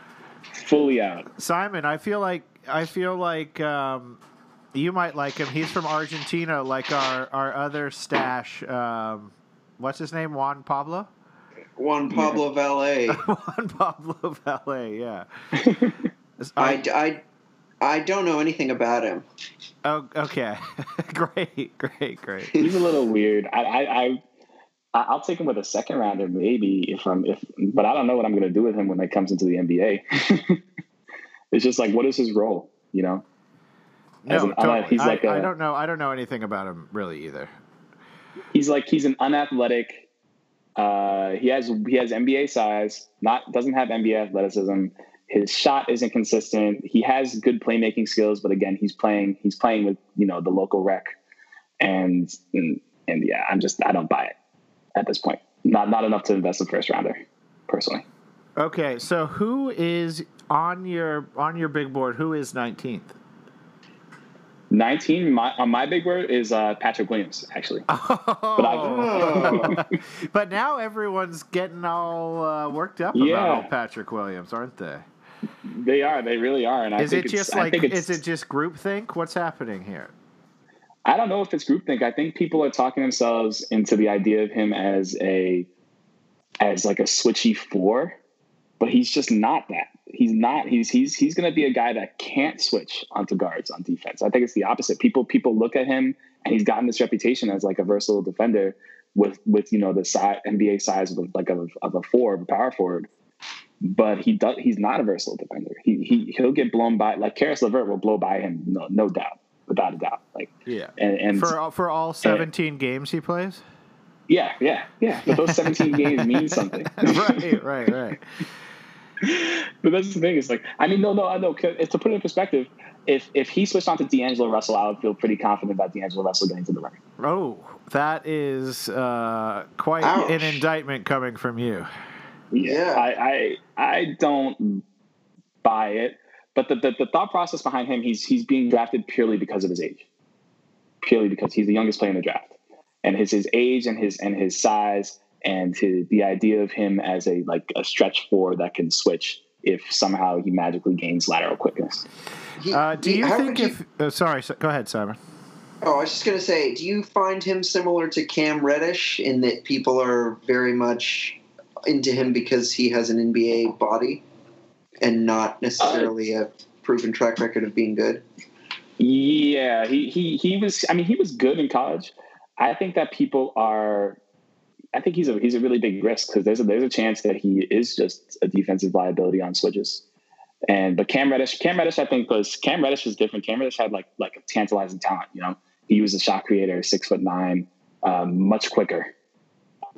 Fully out. Simon, I feel like I feel like um, you might like him. He's from Argentina, like our our other stash. Um, what's his name? Juan Pablo. Juan Pablo Vaulet. Juan Pablo Vaulet. Yeah. I, I, I don't know anything about him. oh, okay. great, great, great. He's a little weird. I, I, I, I'll take him with a second rounder, maybe if I'm if, but I don't know what I'm going to do with him when it comes into the NBA. it's just like, what is his role? You know, As No, an- a- totally. he's like I I a- don't know. I don't know anything about him really either. he's like he's an unathletic. Uh, he has he has NBA size, not doesn't have NBA athleticism. His shot isn't consistent. He has good playmaking skills, but again, he's playing he's playing with you know the local rec, and and, and yeah, I'm just I don't buy it at this point. Not not enough to invest in first rounder, personally. Okay, so who is on your on your big board? Who is nineteenth? 19 my, on my big word is uh, Patrick Williams actually. Oh. but now everyone's getting all uh, worked up Yeah. about Patrick Williams, aren't they? They are. They really are. And I Is think it it's, just like is it just groupthink? What's happening here? I don't know if it's groupthink. I think people are talking themselves into the idea of him as a as like a switchy four, but he's just not that. He's not. He's he's he's going to be a guy that can't switch onto guards on defense. I think it's the opposite. People people look at him and he's gotten this reputation as like a versatile defender with with you know the size, NBA size of like of, of a four, of a power forward. But he does. He's not a versatile defender. He he he'll get blown by. Like Caris LeVert will blow by him. No no doubt, without a doubt. Like Yeah. and and For all- for all 17 games he plays? Yeah yeah yeah. But those seventeen games mean something. right, right, right. but that's the thing. It's like I mean, no, no, I know. If to put it in perspective, if if he switched on to D'Angelo Russell, I would feel pretty confident about D'Angelo Russell getting to the ring. Oh, that is uh, quite Ouch. an indictment coming from you. Yeah. I, I I don't buy it. But the, the the thought process behind him, he's he's being drafted purely because of his age, purely because he's the youngest player in the draft, and his his age and his and his size and his, the idea of him as a like a stretch four that can switch if somehow he magically gains lateral quickness. He- Uh, do he- you how think would if. Uh, sorry, so, go ahead, Simon. Oh, I was just gonna say, do you find him similar to Cam Reddish in that people are very much into him because he has an NBA body and not necessarily a proven track record of being good? Yeah, he he he was. I mean, he was good in college. I think that people are. I think he's a he's a really big risk because there's a there's a chance that he is just a defensive liability on switches. And but Cam Reddish, Cam Reddish, I think was Cam Reddish was different. Cam Reddish had like like a tantalizing talent. You know, he was a shot creator, six foot nine, um, much quicker.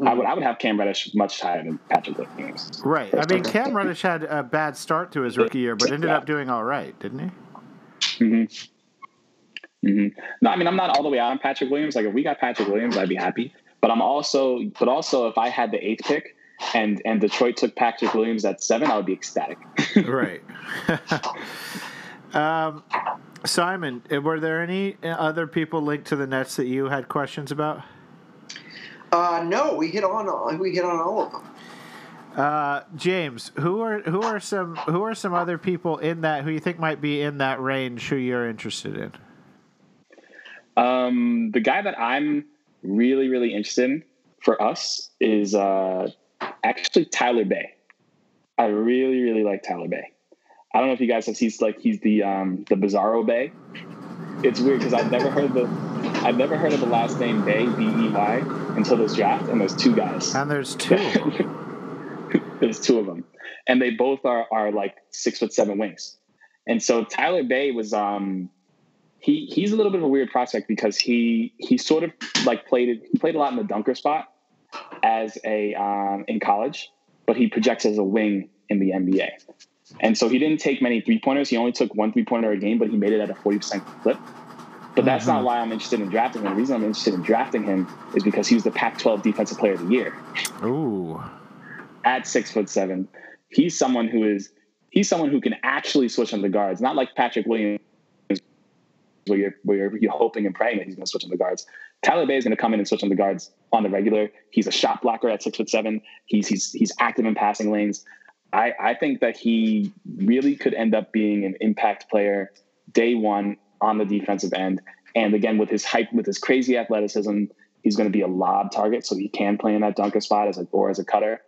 I would I would have Cam Reddish much higher than Patrick Williams. Right. I mean, Cam Reddish had a bad start to his rookie year, but ended up doing all right, didn't he? hmm hmm No, I mean I'm not all the way out on Patrick Williams. Like if we got Patrick Williams, I'd be happy. But I'm also, but also if I had the eighth pick and and Detroit took Patrick Williams at seven, I would be ecstatic. right. um, Simon, uh, were there any other people linked to the Nets that you had questions about? Uh, no, we hit on we hit on all of them. Uh, James, who are who are some who are some other people in that who you think might be in that range who you're interested in? Um, the guy that I'm really really interested in for us is uh, actually Tyler Bey. I really really like Tyler Bey. I don't know if you guys have seen he's like he's the um, the Bizarro Bey. It's weird because I've never heard the I've never heard of the last name Bey B E Y until this draft, and there's two guys. And there's two. There's two of them, and they both are are like six foot seven wings. And so Tyler Bey was um he he's a little bit of a weird prospect because he he sort of like played it he played a lot in the dunker spot as a um, in college, but he projects as a wing in the NBA. And so he didn't take many three pointers. He only took one three pointer a game, but he made it at a forty percent clip. But that's not why I'm interested in drafting him. The reason I'm interested in drafting him is because he was the Pac-12 Defensive Player of the Year Ooh. at six foot seven. He's someone who is he's someone who can actually switch on the guards, not like Patrick Williams, where you're where you're, you're hoping and praying that he's going to switch on the guards. Tyler Bey is going to come in and switch on the guards on the regular. He's a shot blocker at six foot seven. He's he's he's active in passing lanes. I, I think that he really could end up being an impact player day one on the defensive end. And again, with his height, with his crazy athleticism, he's going to be a lob target, so he can play in that dunker spot as a or as a cutter.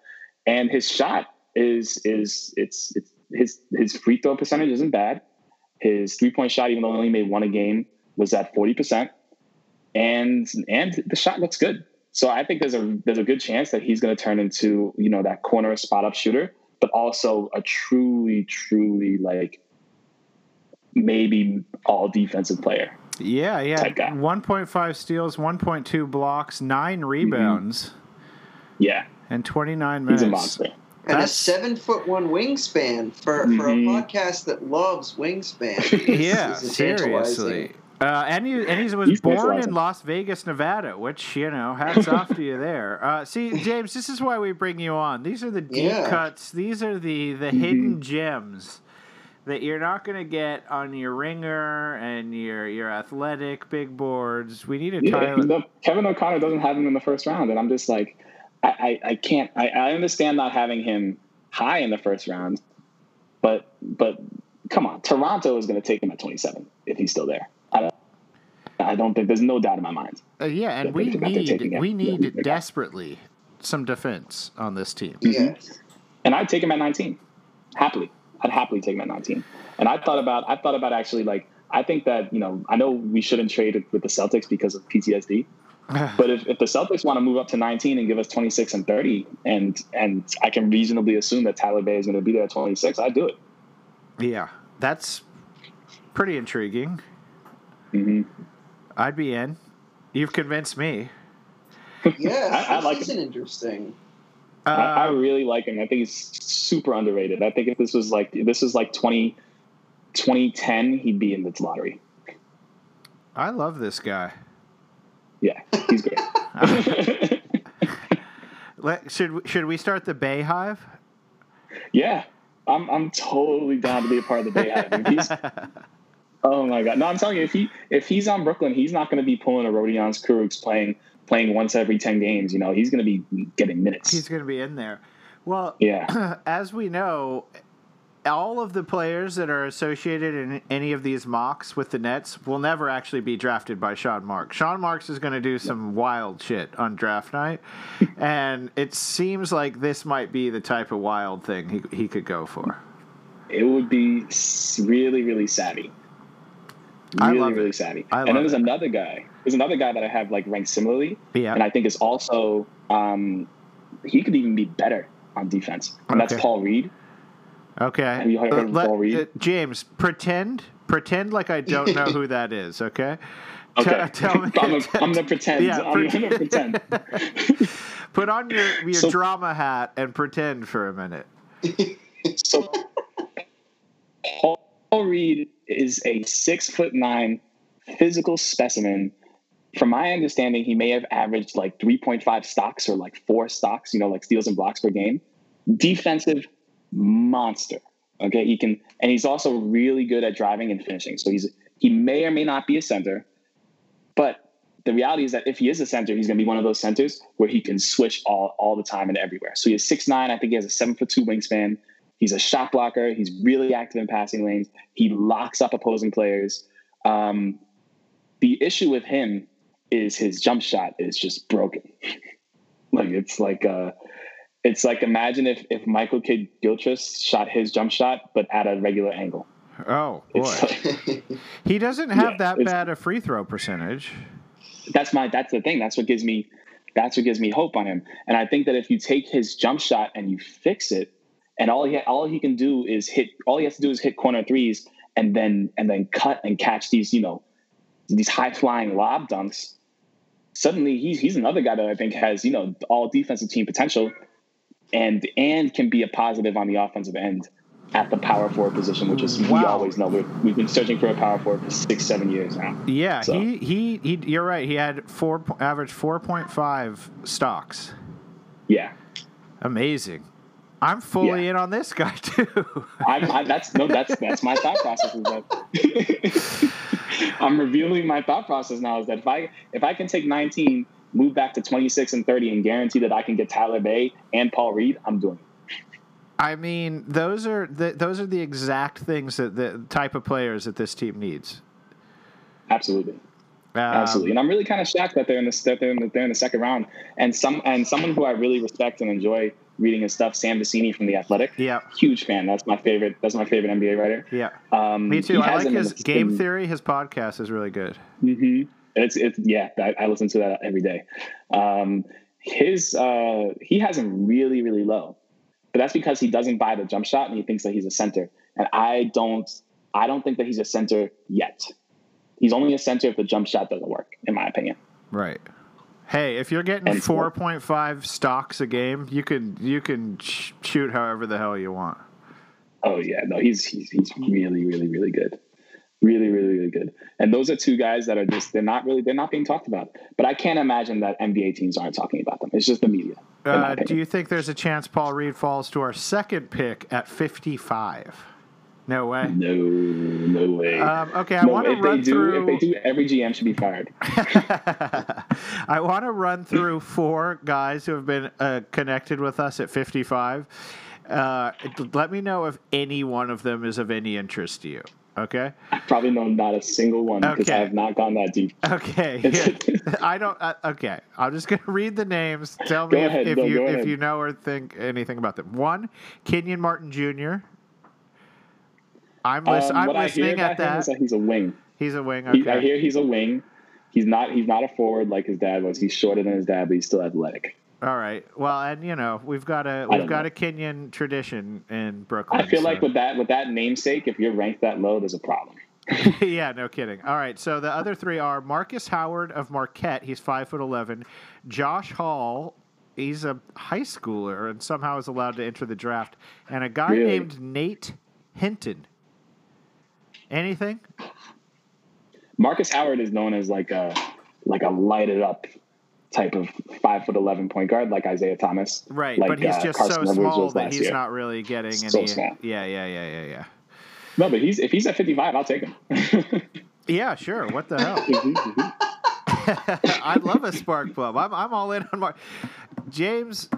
And his shot is is it's it's his his free throw percentage isn't bad. His three point shot, even though he only made one a game, was at forty percent, and and the shot looks good. So I think there's a there's a good chance that he's going to turn into you know that corner spot up shooter, but also a truly truly like maybe all defensive player. Yeah, yeah. Type guy. 1.5 steals, 1.2 blocks, 9 mm-hmm. rebounds, Yeah, and 29 he's minutes. a monster. And a seven foot one wingspan for, for a Mhm. podcast that loves wingspan. Yeah, This is seriously. Uh, and he and he was He's born in Las Vegas, Nevada, which you know, hats off to you there. Uh, see, James, this is why we bring you on. These are the deep Yeah. cuts. These are the the hidden gems that you're not going to get on your ringer and your your athletic big boards. We need a Yeah, Tyler. Kevin O'Connor doesn't have him in the first round, and I'm just like, I, I, I can't. I, I understand not having him high in the first round, but but come on, Toronto is going to take him at 27 if he's still there. I don't, I don't think there's no doubt in my mind. Uh, yeah, and we they're- that they're taking need we need they're- desperately some defense on this team. Yes. and I'd take him at 19, happily. I'd happily take him at 19. And I thought about, I thought about actually like, I think that you know, I know we shouldn't trade with the Celtics because of PTSD. But if, if the Celtics want to move up to 19 and give us 26 and 30, and and I can reasonably assume that Tyler Bey is going to be there at 26, I'd do it. yeah, that's pretty intriguing. hmm I'd be in. You've convinced me. Yeah, I- I this like is an interesting. Uh, I, I really like him. I think he's super underrated. I think if this was like this is like 20, 2010, he'd be in the lottery. I love this guy. Yeah, he's great. Let, should we- should we start the Bey Hive? yeah, I'm I'm totally down to be a part of the Bey Hive. He's- oh my god! No, I'm telling you, if he if he's on Brooklyn, he's not going to be pulling a Rodions Kurucs playing playing once every ten games. You know, he's going to be getting minutes. He's going to be in there. Well, yeah, as we know, all of the players that are associated in any of these mocks with the Nets will never actually be drafted by Sean Marks. Sean Marks is going to do some wild shit on draft night, and it seems like this might be the type of wild thing he, he could go for. it would be really really savvy. I Really, love it. really savvy. I and then there's it. another guy. There's another guy that I have like ranked similarly, Yeah. and I think is also um, he could even be better on defense. And that's Paul Reed. Okay. Have you heard of Let- uh, James, pretend pretend like I don't know who that is. Okay. Okay, Tell- tell me- I'm, gonna, I'm gonna pretend. Yeah, I'm gonna pretend. Put on your your So- drama hat and pretend for a minute. So Paul Reed is a six foot nine physical specimen. From my understanding, he may have averaged like 3.5 stocks or like four stocks, you know, like steals and blocks per game. Defensive monster. Okay. He can, and he's also really good at driving and finishing. So he's, he may or may not be a center, but the reality is that if he is a center, he's going to be one of those centers where he can switch all, all the time and everywhere. So he he's six nine. I think he has a seven foot two wingspan. He's a shot blocker. He's really active in passing lanes. He locks up opposing players. Um, the issue with him is his jump shot is just broken. like it's like uh, it's like imagine if if Michael Kidd Gilchrist shot his jump shot but at a regular angle. Oh boy, like, he doesn't have Yeah, that bad a free throw percentage. that's my that's the thing. That's what gives me that's what gives me hope on him. And I think that if you take his jump shot and you fix it, and all he all he can do is hit all he has to do is hit corner threes and then and then cut and catch these you know these high flying lob dunks. Suddenly he's he's another guy that I think has you know all defensive team potential, and and can be a positive on the offensive end at the power forward position, which is we always know we're, we've been searching for a power forward for six seven years now. Yeah, So- he, he he. You're right. He had four average four point five stocks. Yeah. Amazing. I'm fully Yeah. in on this guy too. I'm, I, that's no, that's that's my thought process. Is that I'm revealing my thought process now. Is that if I if I can take 19, move back to 26 and 30, and guarantee that I can get Tyler Bey and Paul Reed, I'm doing it. I mean, those are the, those are the exact things that the type of players that this team needs. Absolutely, Um, absolutely. And I'm really kind of shocked that they're in the that they're in the, they're in the second round. And some and someone who I really respect and enjoy reading his stuff, Sam Vecenie from the Athletic. Yeah, Huge fan. That's my favorite. That's my favorite NBA writer. yeah. Um, Me too. I like his game theory. His podcast is really good. hmm It's it's yeah. I, I listen to that every day. Um, his uh, he has him really really low, but that's because he doesn't buy the jump shot and he thinks that he's a center. And I don't I don't think that he's a center yet. He's only a center if the jump shot doesn't work, in my opinion. Right. Hey, if you're getting And four point five stocks a game, you can you can sh- shoot however the hell you want. Oh yeah, no, he's he's he's really really really good, really really really good. And those are two guys that are just they're not really they're not being talked about. But I can't imagine that NBA teams aren't talking about them. It's just the media. Uh, do you think there's a chance Paul Reed falls to our second pick at 55? No way. No, no way. Um, okay, I no, want to run do, through. if they do, every GM should be fired. I want to run through four guys who have been uh, connected with us at 55. Uh, let me know if any one of them is of any interest to you. Okay. I probably know not a single one because Okay. I have not gone that deep. Okay. I don't. Uh, okay. I'm just gonna read the names. Tell me if, ahead, if you if you know or think anything about them. One, Kenyon Martin Jr. I'm, lis- Um, I'm what I hear listening at that. that he's a wing. He's a wing. He, I hear he's a wing. He's not. He's not a forward like his dad was. He's shorter than his dad, but he's still athletic. All right. Well, and you know we've got a we've got know. a Kenyon tradition in Brooklyn. I feel like with that with that namesake, if you're ranked that low, there's a problem. yeah, no kidding. All right, so the other three are Marcus Howard of Marquette. He's five foot eleven. Josh Hall. He's a high schooler and somehow is allowed to enter the draft. And a guy Really? named Nate Hinton. Anything? Marcus Howard is known as like a like a lighted up type of five foot eleven point guard, like Isaiah Thomas. Right, Like, but he's uh, just Carson so small that he's year. not really getting So any. small. Yeah, yeah, yeah, yeah, yeah. No, but he's if he's at fifty five, I'll take him. Yeah, sure. What the hell? I love a spark plug. I'm I'm all in on Mark. James,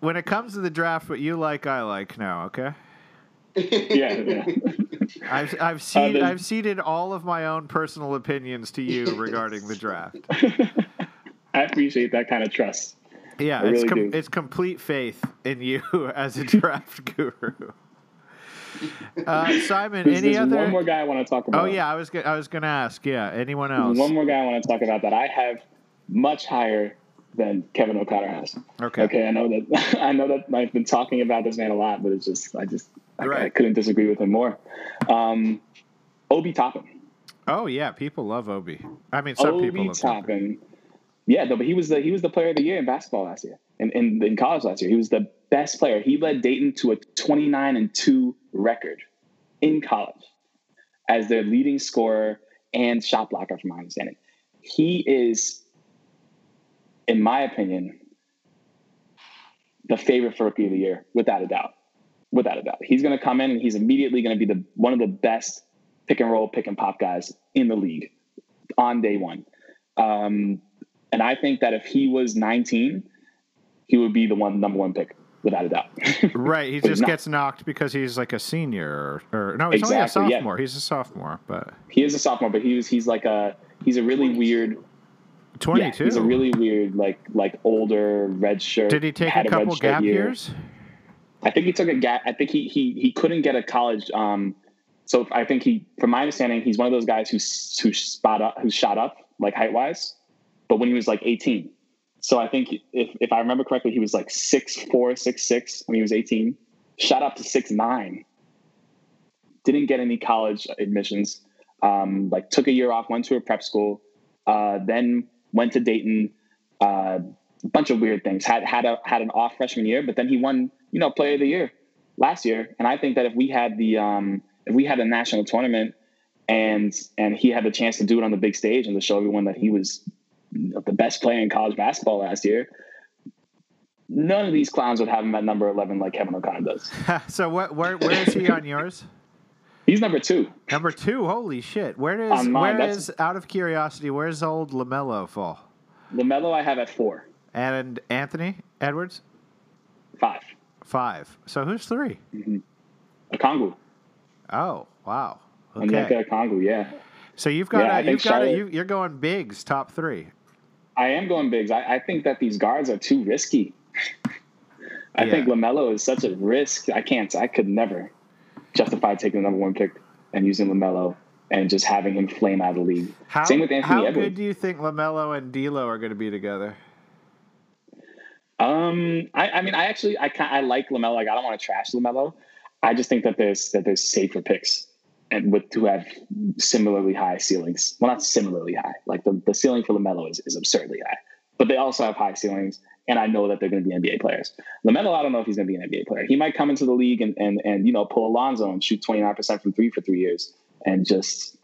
when it comes to the draft, what you like, I like now. Okay. yeah, yeah. I've I've ceded, there's- I've ceded all of my own personal opinions to you regarding the draft. I appreciate that kind of trust. Yeah, I it's really com- it's complete faith in you as a draft guru. Uh, Simon, There's, any there's other? one more guy I want to talk about. oh yeah, I was go- I was gonna ask. Yeah, anyone There's else? one more guy I want to talk about that I have much higher than Kevin O'Connor has. Okay. Okay, I know that I know that I've been talking about this man a lot, but it's just I just I, I couldn't disagree with him more. Um, Obi Toppin. Oh yeah, people love Obi. I mean, some people love Toppin. Toppin. Yeah, no, but he was the he was the player of the year in basketball last year, in, in in college last year. He was the best player. He led Dayton to a 29 and two record in college as their leading scorer and shot blocker, from my understanding. He is, in my opinion, the favorite for rookie of the year, without a doubt. Without a doubt, he's going to come in and he's immediately going to be the one of the best pick and roll, pick and pop guys in the league on day one. Um, and I think that if he was 19, he would be the one number one pick without a doubt. Right, he just gets knocked because he's like a senior, or, or no, he's Exactly, only a yeah. sophomore. He's a sophomore, but he is a sophomore, but he was he's like a he's a really weird yeah, twenty-two. he's a really weird like like older red shirt. Did he take a couple shirt gap year. years? I think he took a gap. I think he he he couldn't get a college. Um, so I think he, from my understanding, he's one of those guys who who spot up, who shot up like height wise, but when he was like 18. So I think if if I remember correctly, he was like six four, six six when he was 18. Shot up to six nine. Didn't get any college admissions. Um, like took a year off, went to a prep school, uh, then went to Dayton. Uh, a bunch of weird things. Had had a had an off freshman year, but then he won, you know, player of the year last year. And I think that if we had the um, if we had a national tournament and and he had the chance to do it on the big stage and to show everyone that he was the best player in college basketball last year, none of these clowns would have him at number eleven like Kevin O'Connor does. so what? Where where is he on yours? He's number two. Number two. Holy shit! Where does mine, where is out of curiosity? Where's old Lamelo fall? Lamelo, I have at four, And Anthony Edwards five. five. So who's three? Mm-hmm. Okongwu, Oh wow. Onyeka Okay. Kongu, yeah. So you've got Yeah, a, you've got a, you're going bigs top three. I am going bigs. I, I think that these guards are too risky. I Yeah. think Lamelo is such a risk. I can't. I could never justify taking the number one pick and using Lamelo and just having him flame out of the league. How, Same with Anthony how Edwards. good do you think Lamelo and D'Lo are going to be together? Um, I, I mean, I actually, I kind, I like Lamelo. Like, I don't want to trash Lamelo. I just think that there's that there's safer picks and with who have similarly high ceilings. Well, not similarly high. Like the, the ceiling for Lamelo is, is absurdly high, but they also have high ceilings. And I know that they're going to be NBA players. Lamelo, I don't know if he's going to be an NBA player. He might come into the league and and and you know pull Alonzo and shoot twenty nine percent from three for three years and just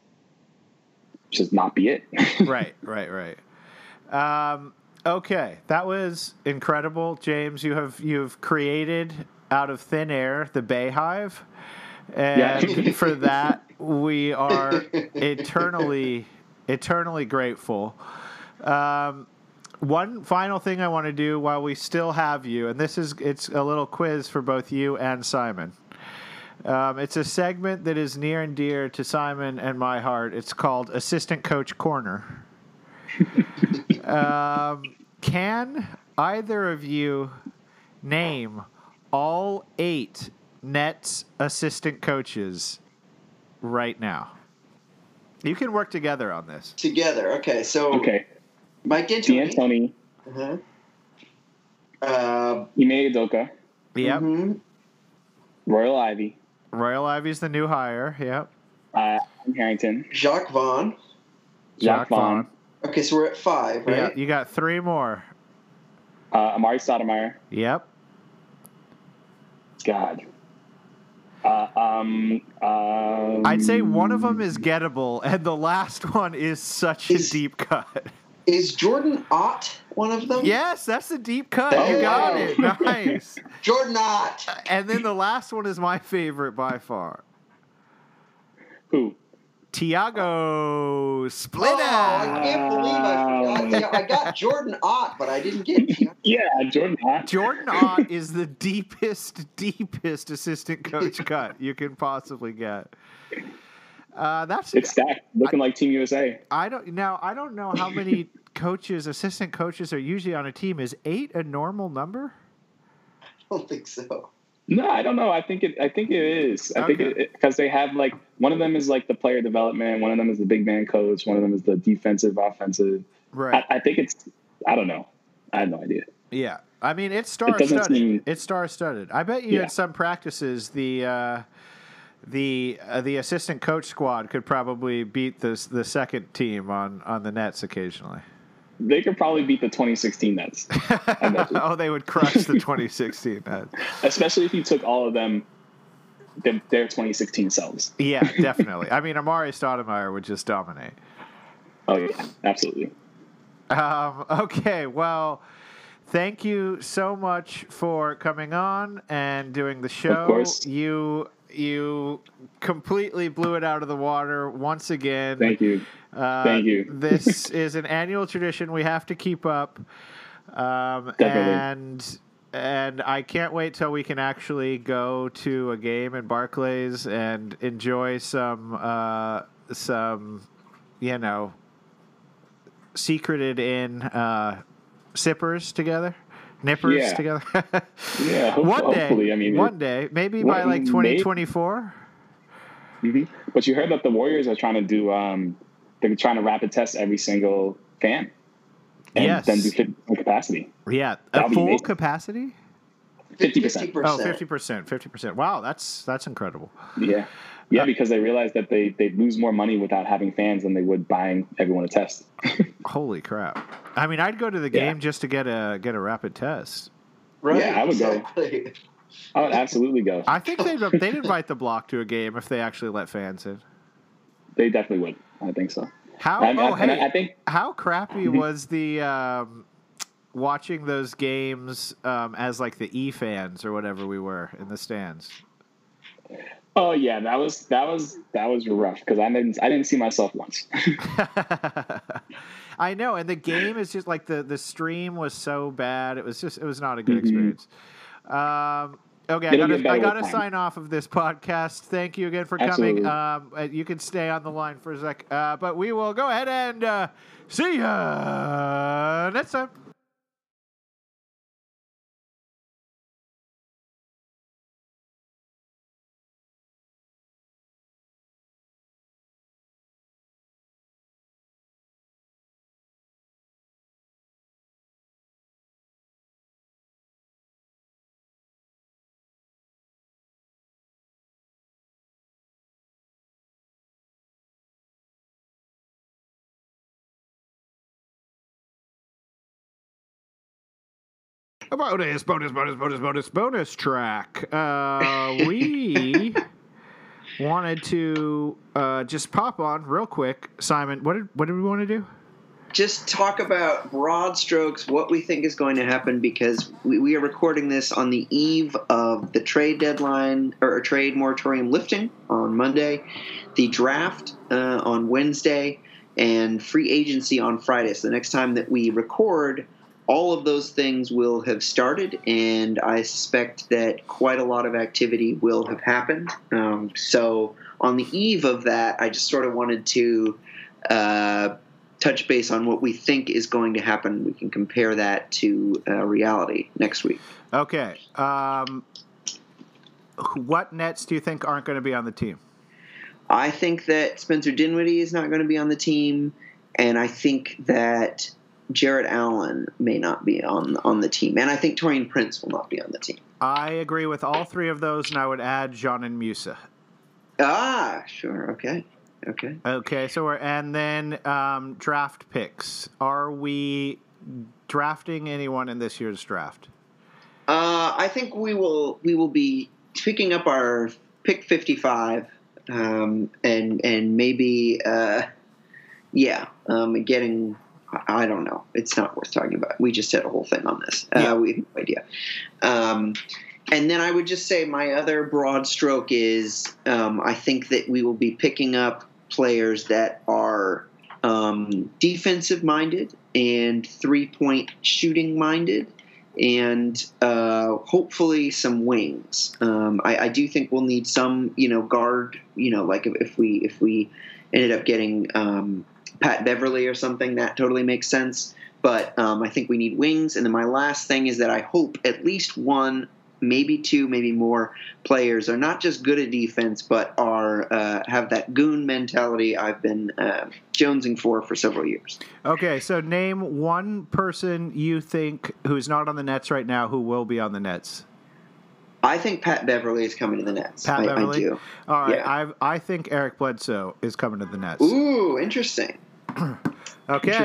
just not be it. right, right, right. Um, okay, that was incredible, James. You have you've created out of thin air the Bey Hive, and Yeah. for that we are eternally, eternally grateful. Um, one final thing I want to do while we still have you, and this is it's a little quiz for both you and Simon. Um, it's a segment that is near and dear to Simon and my heart. It's called Assistant Coach Corner. um, can either of you name all eight Nets assistant coaches right now? You can work together on this. Together. Okay. So Okay. Mike D'Antoni. D'Antoni, Uh-huh. Uh, Ime Udoka, Yep. mhm. Royal Ivey, Royal Ivey's the new hire. Yep. uh, Adam Harrington, Jacques Vaughn. Jacques Vaughn, Okay, so we're at five, right? Yeah, you got three more. uh, Amar'e Stoudemire. Yep. God. Uh, um, um, I'd say one of them is gettable, and the last one is such a deep cut. Is Jordan Ott one of them? Yes, that's the deep cut. Oh, you got it. Nice. Jordan Ott. and then the last one is my favorite by far. who? Tiago Splitter. Oh, I can't believe I forgot. Yeah, I got Jordan Ott, but I didn't get Tiago. Yeah, Jordan Hart. Jordan Ott is the deepest, deepest assistant coach cut you can possibly get. Uh, that's It's stacked, looking like Team USA. I don't now. I don't know how many coaches, assistant coaches, are usually on a team. Is eight a normal number? I don't think so. No, I don't know. I think it. I think it is. I think Okay. it because they have like one of them is like the player development. One of them is the big man coach. One of them is the defensive, offensive. Right. I, I think it's. I don't know. I have no idea. Yeah, I mean it's star doesn't studded. seem- It's star studded. I bet you Yeah. at some practices the uh, the uh, the assistant coach squad could probably beat the the second team on on the Nets occasionally. They could probably beat the 2016 Nets, oh, they would crush the 2016 Nets. especially if you took all of them, their, their 2016 selves. Yeah, definitely. I mean, Amar'e Stoudemire would just dominate. Oh yeah, absolutely. Um, okay, well, thank you so much for coming on and doing the show. course. You you completely blew it out of the water once again. Thank you. Uh, Thank you. this is an annual tradition we have to keep up. Um, and and I can't wait till we can actually go to a game in Barclays and enjoy some uh, some you know secreted in uh, sippers together, nippers Yeah. together. Yeah, hope- one day, hopefully. I mean, one day, maybe by like twenty twenty four. Mhm. But you heard that the Warriors are trying to do. Um, they're trying to rapid test every single fan, and Yes. then do 50 capacity. Yeah, a That'll be full capacity. 50%. Oh, 50%. 50%. Wow, that's that's incredible. Yeah, yeah, uh, because they realized that they they lose more money without having fans than they would buying everyone a test. Holy crap. I mean, I'd go to the Yeah. game just to get a get a rapid test. Right. Yeah, I would go. I would absolutely go. I think they'd they'd invite the block to a game if they actually let fans in. They definitely would. I think so. How And, oh and hey, I think how crappy Mhm. was the um, watching those games um, as like the E fans or whatever we were in the stands? Oh yeah, that was that was that was rough because I didn't I didn't see myself once. I know, and the game is just like the the stream was so bad. It was just it was not a good Mhm. experience. Um, okay, I gotta I gotta sign off of this podcast. Thank you again for coming. Um, uh, you can stay on the line for a sec, uh, but we will go ahead and uh, see you next time. A bonus, bonus, bonus, bonus, bonus, bonus track. Uh, we wanted to uh, just pop on real quick. Simon, what did what did we want to do? Just talk about broad strokes, what we think is going to happen, because we, we are recording this on the eve of the trade deadline or trade moratorium lifting on Monday, the draft uh, on Wednesday, and free agency on Friday. So the next time that we record, all of those things will have started, and I suspect that quite a lot of activity will have happened. Um, so on the eve of that, I just sort of wanted to uh, touch base on what we think is going to happen. We can compare that to uh, reality next week. Okay. Um, what Nets do you think aren't going to be on the team? I think that Spencer Dinwiddie is not going to be on the team, and I think that Jarrett Allen may not be on on the team, and I think Taurean Prince will not be on the team. I agree with all three of those, and I would add Dzanan Musa. Ah, sure, okay, okay, Okay, so we're and then um, draft picks. Are we drafting anyone in this year's draft? Uh, I think we will we will be picking up our pick fifty five, um, and and maybe uh, yeah, um, getting. I don't know. It's not worth talking about. We just did a whole thing on this. Yeah. Uh, we have no idea. Um, and then I would just say my other broad stroke is um, I think that we will be picking up players that are um, defensive minded and three point shooting minded and uh, hopefully some wings. Um, I, I do think we'll need some, you know, guard. You know, like if, if we if we ended up getting um, Pat Beverley or something, that totally makes sense. But um, I think we need wings. And then my last thing is that I hope at least one, maybe two, maybe more players are not just good at defense, but are uh, have that goon mentality I've been uh, jonesing for for several years. Okay, so name one person you think who's not on the Nets right now who will be on the Nets. I think Pat Beverley is coming to the Nets. Pat I, Beverley? I do. All right, Yeah. I I think Eric Bledsoe is coming to the Nets. Ooh, interesting. Okay,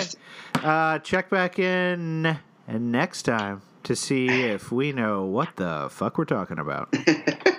uh, check back in next time to see if we know what the fuck we're talking about.